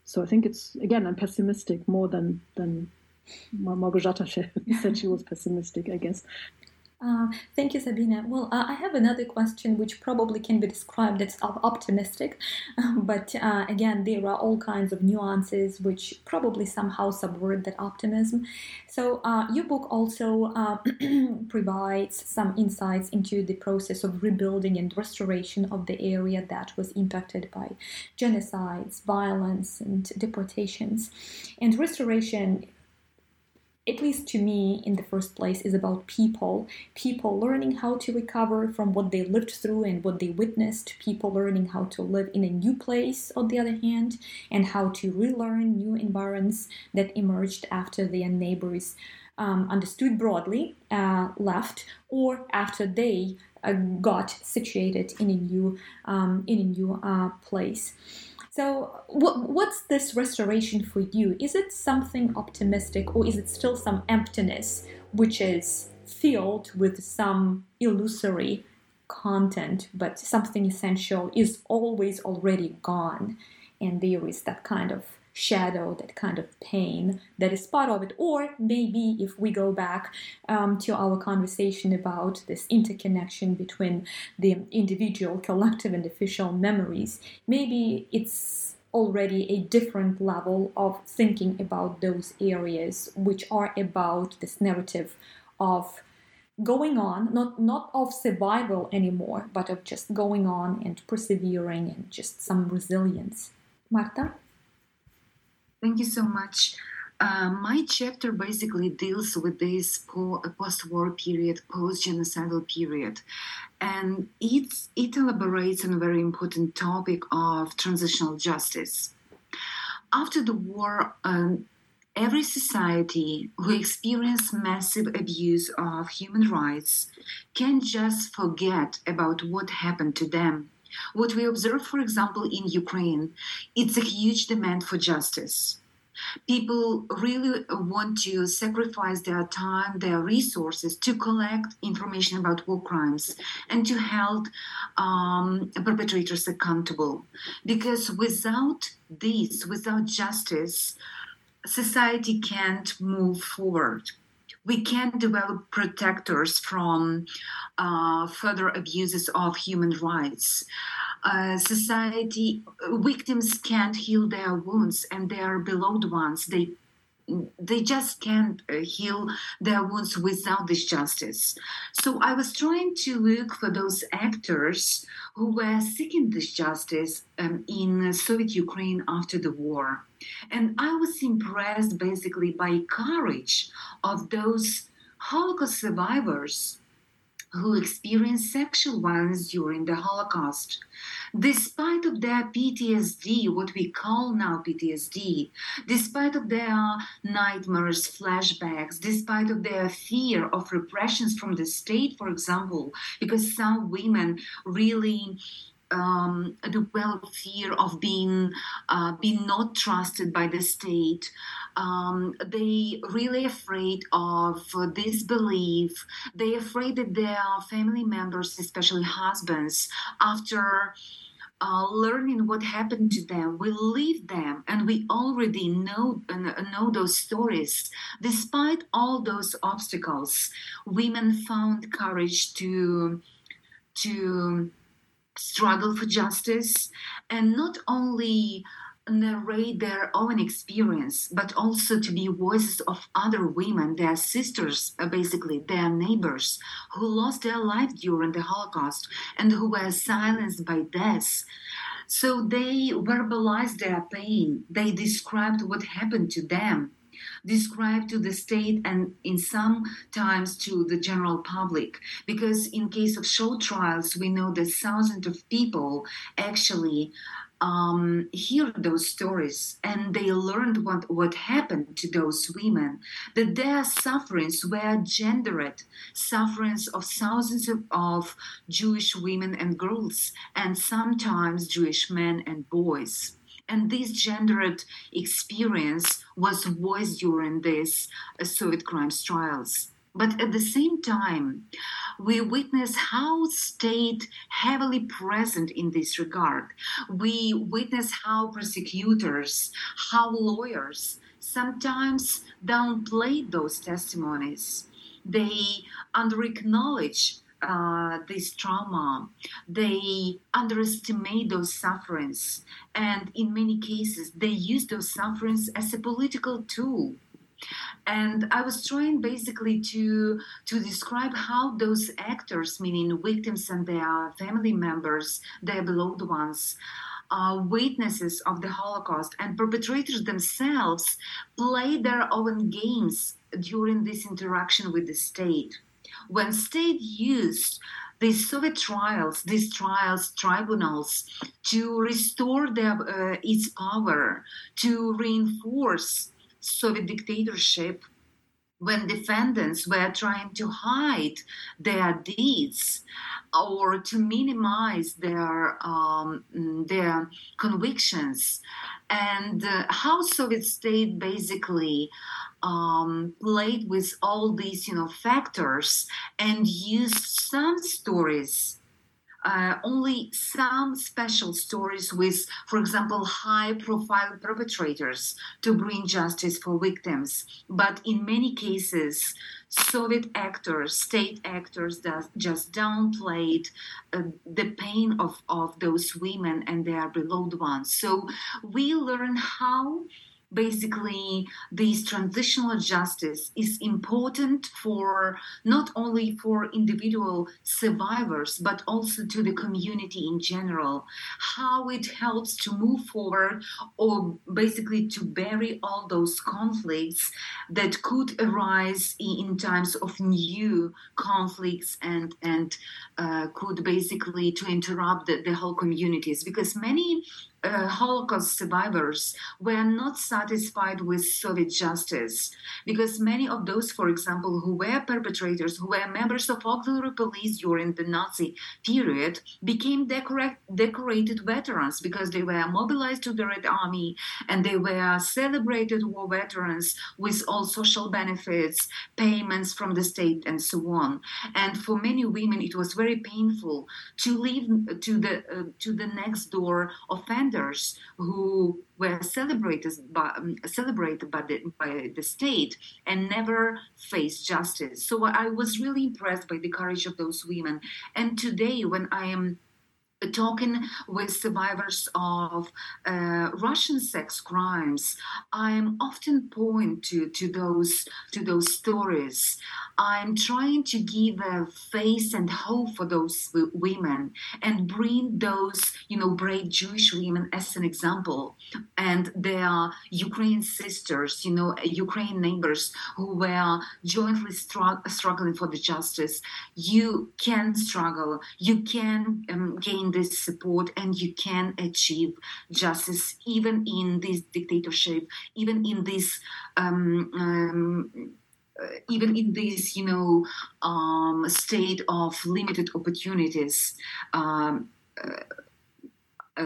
So I think it's again, I'm pessimistic more than than Małgorzata said she was pessimistic, I guess. Uh, thank you, Sabina. Well, uh, I have another question which probably can be described as optimistic, but uh, again, there are all kinds of nuances which probably somehow subvert that optimism. So, uh, your book also uh, provides some insights into the process of rebuilding and restoration of the area that was impacted by genocides, violence, and deportations. And restoration at least to me, in the first place, is about people. People learning how to recover from what they lived through and what they witnessed. People learning how to live in a new place, on the other hand, and how to relearn new environments that emerged after their neighbors um, understood broadly uh, left, or after they uh, got situated in a new um, in a new uh, place. So, what, what's this restoration for you? Is it something optimistic, or is it still some emptiness which is filled with some illusory content, but something essential is always already gone, and there is that kind of shadow, that kind of pain that is part of it. Or maybe if we go back um, to our conversation about this interconnection between the individual, collective, and official memories, maybe it's already a different level of thinking about those areas which are about this narrative of going on not not of survival anymore but of just going on and persevering and just some resilience marta Thank you so much. Uh, my chapter basically deals with this post-war period, post-genocidal period, and it's, it elaborates on a very important topic of transitional justice. After the war, um, every society who experienced massive abuse of human rights can just forget about what happened to them what we observe, for example, in Ukraine, it's a huge demand for justice. People really want to sacrifice their time, their resources to collect information about war crimes and to hold um, perpetrators accountable. Because without this, without justice, society can't move forward we can develop protectors from uh, further abuses of human rights. Uh, society victims can't heal their wounds and their beloved ones they they just can't uh, heal their wounds without this justice. So I was trying to look for those actors who were seeking this justice um, in Soviet Ukraine after the war. And I was impressed basically by courage of those Holocaust survivors who experienced sexual violence during the Holocaust. Despite of their PTSD, what we call now PTSD, despite of their nightmares, flashbacks, despite of their fear of repressions from the state, for example, because some women really um, develop fear of being uh, being not trusted by the state. Um, they really afraid of disbelief. They afraid that their family members, especially husbands, after uh, learning what happened to them, will leave them, and we already know uh, know those stories. Despite all those obstacles, women found courage to to struggle for justice and not only narrate their own experience, but also to be voices of other women, their sisters, uh, basically their neighbors, who lost their life during the Holocaust and who were silenced by death. So they verbalized their pain, they described what happened to them described to the state and in some times to the general public because in case of show trials we know that thousands of people actually um, hear those stories and they learned what, what happened to those women, that their sufferings were gendered, sufferings of thousands of, of Jewish women and girls, and sometimes Jewish men and boys. And this gendered experience was voiced during these uh, Soviet crimes trials. But at the same time, we witness how state heavily present in this regard. We witness how prosecutors, how lawyers sometimes downplay those testimonies. They under acknowledge uh, this trauma, they underestimate those sufferings, and in many cases, they use those sufferings as a political tool. And I was trying basically to to describe how those actors, meaning victims and their family members, their beloved ones, uh, witnesses of the Holocaust and perpetrators themselves play their own games during this interaction with the state. When state used these Soviet trials, these trials, tribunals, to restore their, uh, its power, to reinforce Soviet dictatorship, when defendants were trying to hide their deeds or to minimize their um, their convictions, and uh, how Soviet state basically um, played with all these you know factors and used some stories uh, only some special stories with, for example, high profile perpetrators to bring justice for victims. But in many cases, Soviet actors, state actors, does, just downplayed uh, the pain of, of those women and their beloved ones. So we learn how basically this transitional justice is important for not only for individual survivors but also to the community in general. How it helps to move forward or basically to bury all those conflicts that could arise in, times of new conflicts and and uh, could basically to interrupt the, the whole communities. Because many uh, Holocaust survivors were not satisfied with Soviet justice because many of those, for example, who were perpetrators, who were members of auxiliary police during the Nazi period, became decorate, decorated veterans because they were mobilized to the Red Army and they were celebrated war veterans with all social benefits, payments from the state, and so on. And for many women, it was very painful to leave to the uh, to the next door offender offenders who were celebrated by, um, celebrated by the, by the state and never faced justice. So I was really impressed by the courage of those women. And today, when I am talking with survivors of uh, Russian sex crimes, I'm often point to, to those to those stories. I'm trying to give a face and hope for those women and bring those you know brave Jewish women as an example, and their Ukrainian sisters, you know, Ukrainian neighbors who were jointly stru- struggling for the justice. You can struggle. You can um, gain this support and you can achieve justice even in this dictatorship, even in this. Um, um, uh, even in this, you know, um, state of limited opportunities, um, uh,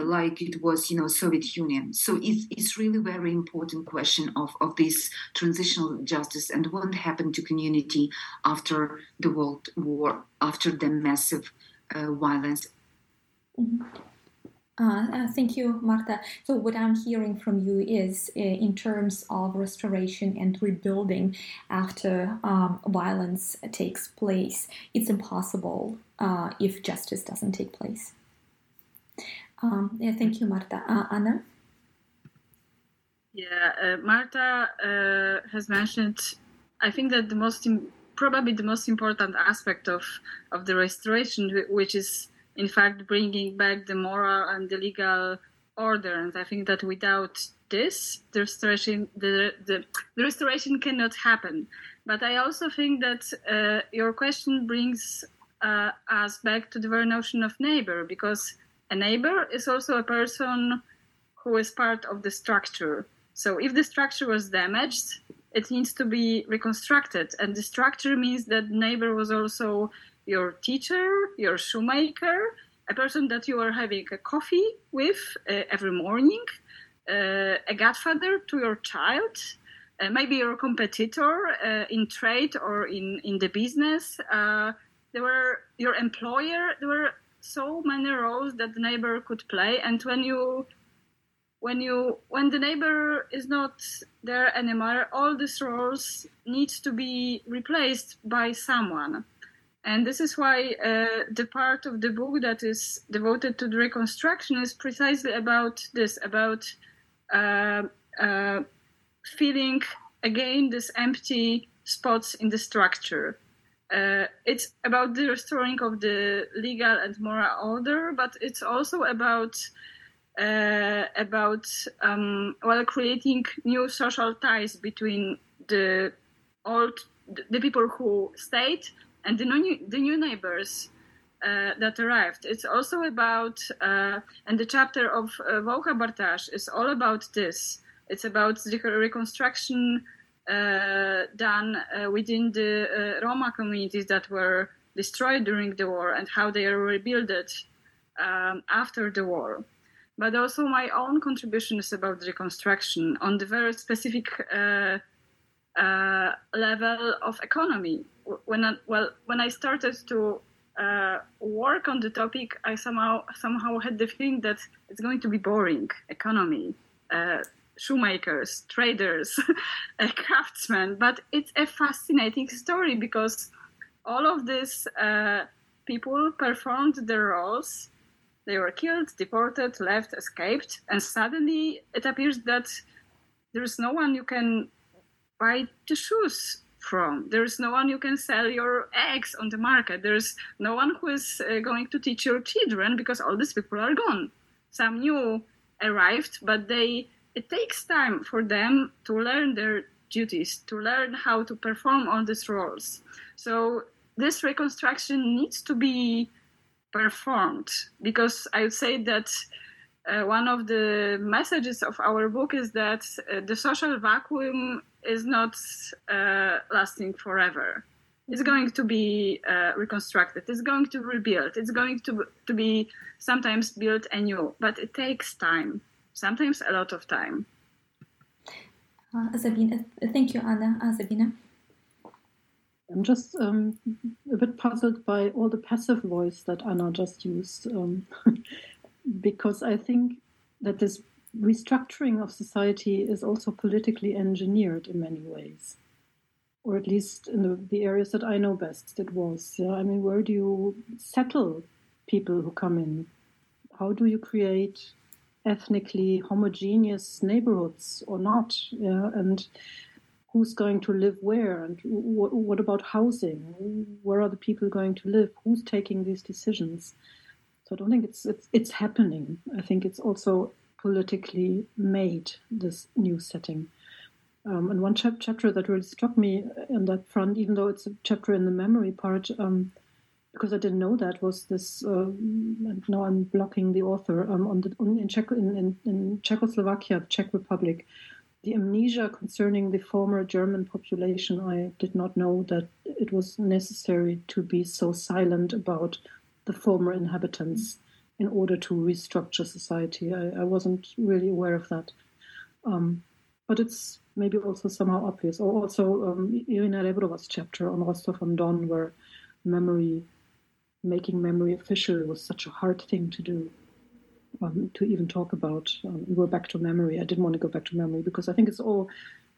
like it was, you know, Soviet Union. So it's, it's really very important question of, of this transitional justice and what happened to community after the World War, after the massive uh, violence Mm-hmm. Uh, uh, thank you, Marta. So, what I'm hearing from you is uh, in terms of restoration and rebuilding after um, violence takes place, it's impossible uh, if justice doesn't take place. Um, yeah, thank you, Marta. Uh, Anna? Yeah, Marta has mentioned, I think that the most, probably the most important aspect of, of the restoration, which is in fact bringing back the moral and the legal order. And I think that without this, the restoration the, the, the restoration cannot happen. But I also think that uh, your question brings uh, us back to the very notion of neighbor, because a neighbor is also a person who is part of the structure. So if the structure was damaged, it needs to be reconstructed, and the structure means that neighbor was also your teacher, your shoemaker, a person that you are having a coffee with uh, every morning, uh, a godfather to your child, uh, maybe your competitor uh, in trade or in, in the business. Uh, there were your employer. There were so many roles that the neighbor could play, and when you when you when the neighbor is not there anymore, all these roles need to be replaced by someone. And this is why uh, the part of the book that is devoted to the reconstruction is precisely about this, about uh, uh, filling again these empty spots in the structure. Uh, it's about the restoring of the legal and moral order, but it's also about uh, about um, well creating new social ties between the old the people who stayed and the new, the new neighbors uh, that arrived. It's also about, uh, and the chapter of uh, Volha Bartash is all about this. It's about the reconstruction uh, done uh, within the uh, Roma communities that were destroyed during the war and how they are rebuilt um, after the war. But also my own contribution is about reconstruction on the very specific uh, level of economy when I, well when I started to uh, work on the topic, I somehow somehow had the feeling that it's going to be boring economy, uh, shoemakers, traders, craftsmen. But it's a fascinating story because all of these uh, people performed their roles. They were killed, deported, left, escaped, and suddenly it appears that there is no one you can buy the shoes from. There's no one you can sell your eggs on the market. There's no one who is uh, going to teach your children because all these people are gone. Some new arrived, but they it takes time for them to learn their duties, to learn how to perform all these roles. So this reconstruction needs to be performed because I would say that uh, one of the messages of our book is that uh, the social vacuum is not uh, lasting forever. It's going to be uh, reconstructed. It's going to rebuild. It's going to to be sometimes built anew, but it takes time. Sometimes a lot of time. Uh, Sabine, thank you, Anna. Uh, Sabine. I'm just um, a bit puzzled by all the passive voice that Anna just used, um, because I think that this restructuring of society is also politically engineered in many ways, or at least in the, the areas that I know best, it was. Yeah? I mean, where do you settle people who come in? how do you create ethnically homogeneous neighborhoods or not? Yeah, and who's going to live where and w- what about housing where are the people going to live who's taking these decisions so i don't think it's it's, it's happening i think it's also politically made this new setting um, and one chap- chapter that really struck me in that front even though it's a chapter in the memory part um, because I didn't know that was this. Uh, and now I'm blocking the author um, on the on, in, Czech, in, in, in Czechoslovakia, Czech Republic the amnesia concerning the former German population, I did not know that it was necessary to be so silent about the former inhabitants in order to restructure society. I, I wasn't really aware of that. Um, but it's maybe also somehow obvious. Or also um, Irina Rebrova's chapter on Rostov on Don, where memory, making memory official was such a hard thing to do um, to even talk about. Um, we're back to memory. I didn't want to go back to memory because I think it's all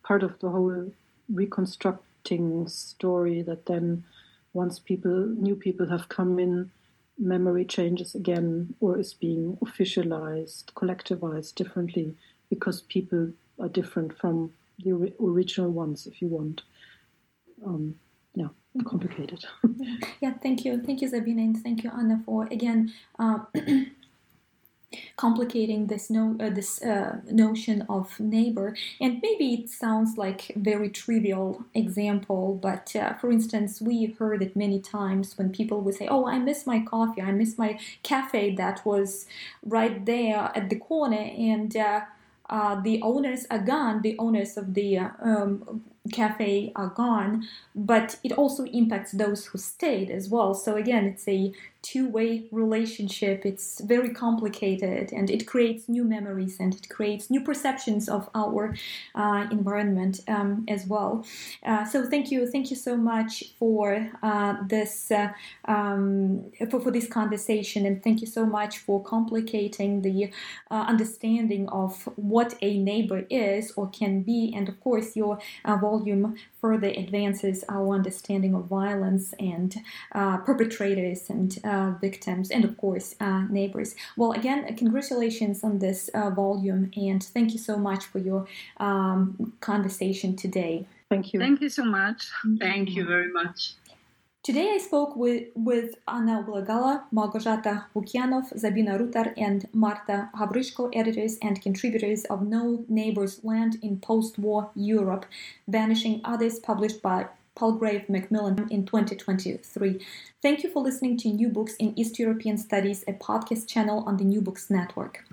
part of the whole reconstructing story that then once people, new people have come in, memory changes again or is being officialized, collectivized differently because people are different from the original ones, if you want. Um, yeah, complicated. yeah, thank you. Thank you, Sabina, and thank you, Anna, for again. Uh, complicating this no uh, this uh, notion of neighbor. And maybe it sounds like very trivial example but uh, for instance we heard it many times when people would say oh i miss my coffee. I miss my cafe that was right there at the corner. And uh, uh, the owners are gone. The owners of the uh, um, cafe are gone. But it also impacts those who stayed as well. So again it's a two-way relationship. It's very complicated and it creates new memories and it creates new perceptions of our uh, environment um, as well. Uh, so thank you thank you so much for uh, this uh, um, for, for this conversation and thank you so much for complicating the uh, understanding of what a neighbor is or can be and of course your volume further advances our understanding of violence and uh, perpetrators and uh, victims, and of course, uh, neighbors. Well, again, congratulations on this uh, volume, and thank you so much for your um, conversation today. Thank you. Thank you so much. Thank you very much. Today I spoke with, with Anna Wylegała, Malgorzata Lukianow, Sabina Rutar, and Marta Havryshko, editors and contributors of No Neighbor's Land in Post-War Europe, Vanishing Others, published by Palgrave Macmillan in 2023. Thank you for listening to New Books in East European Studies, a podcast channel on the New Books Network.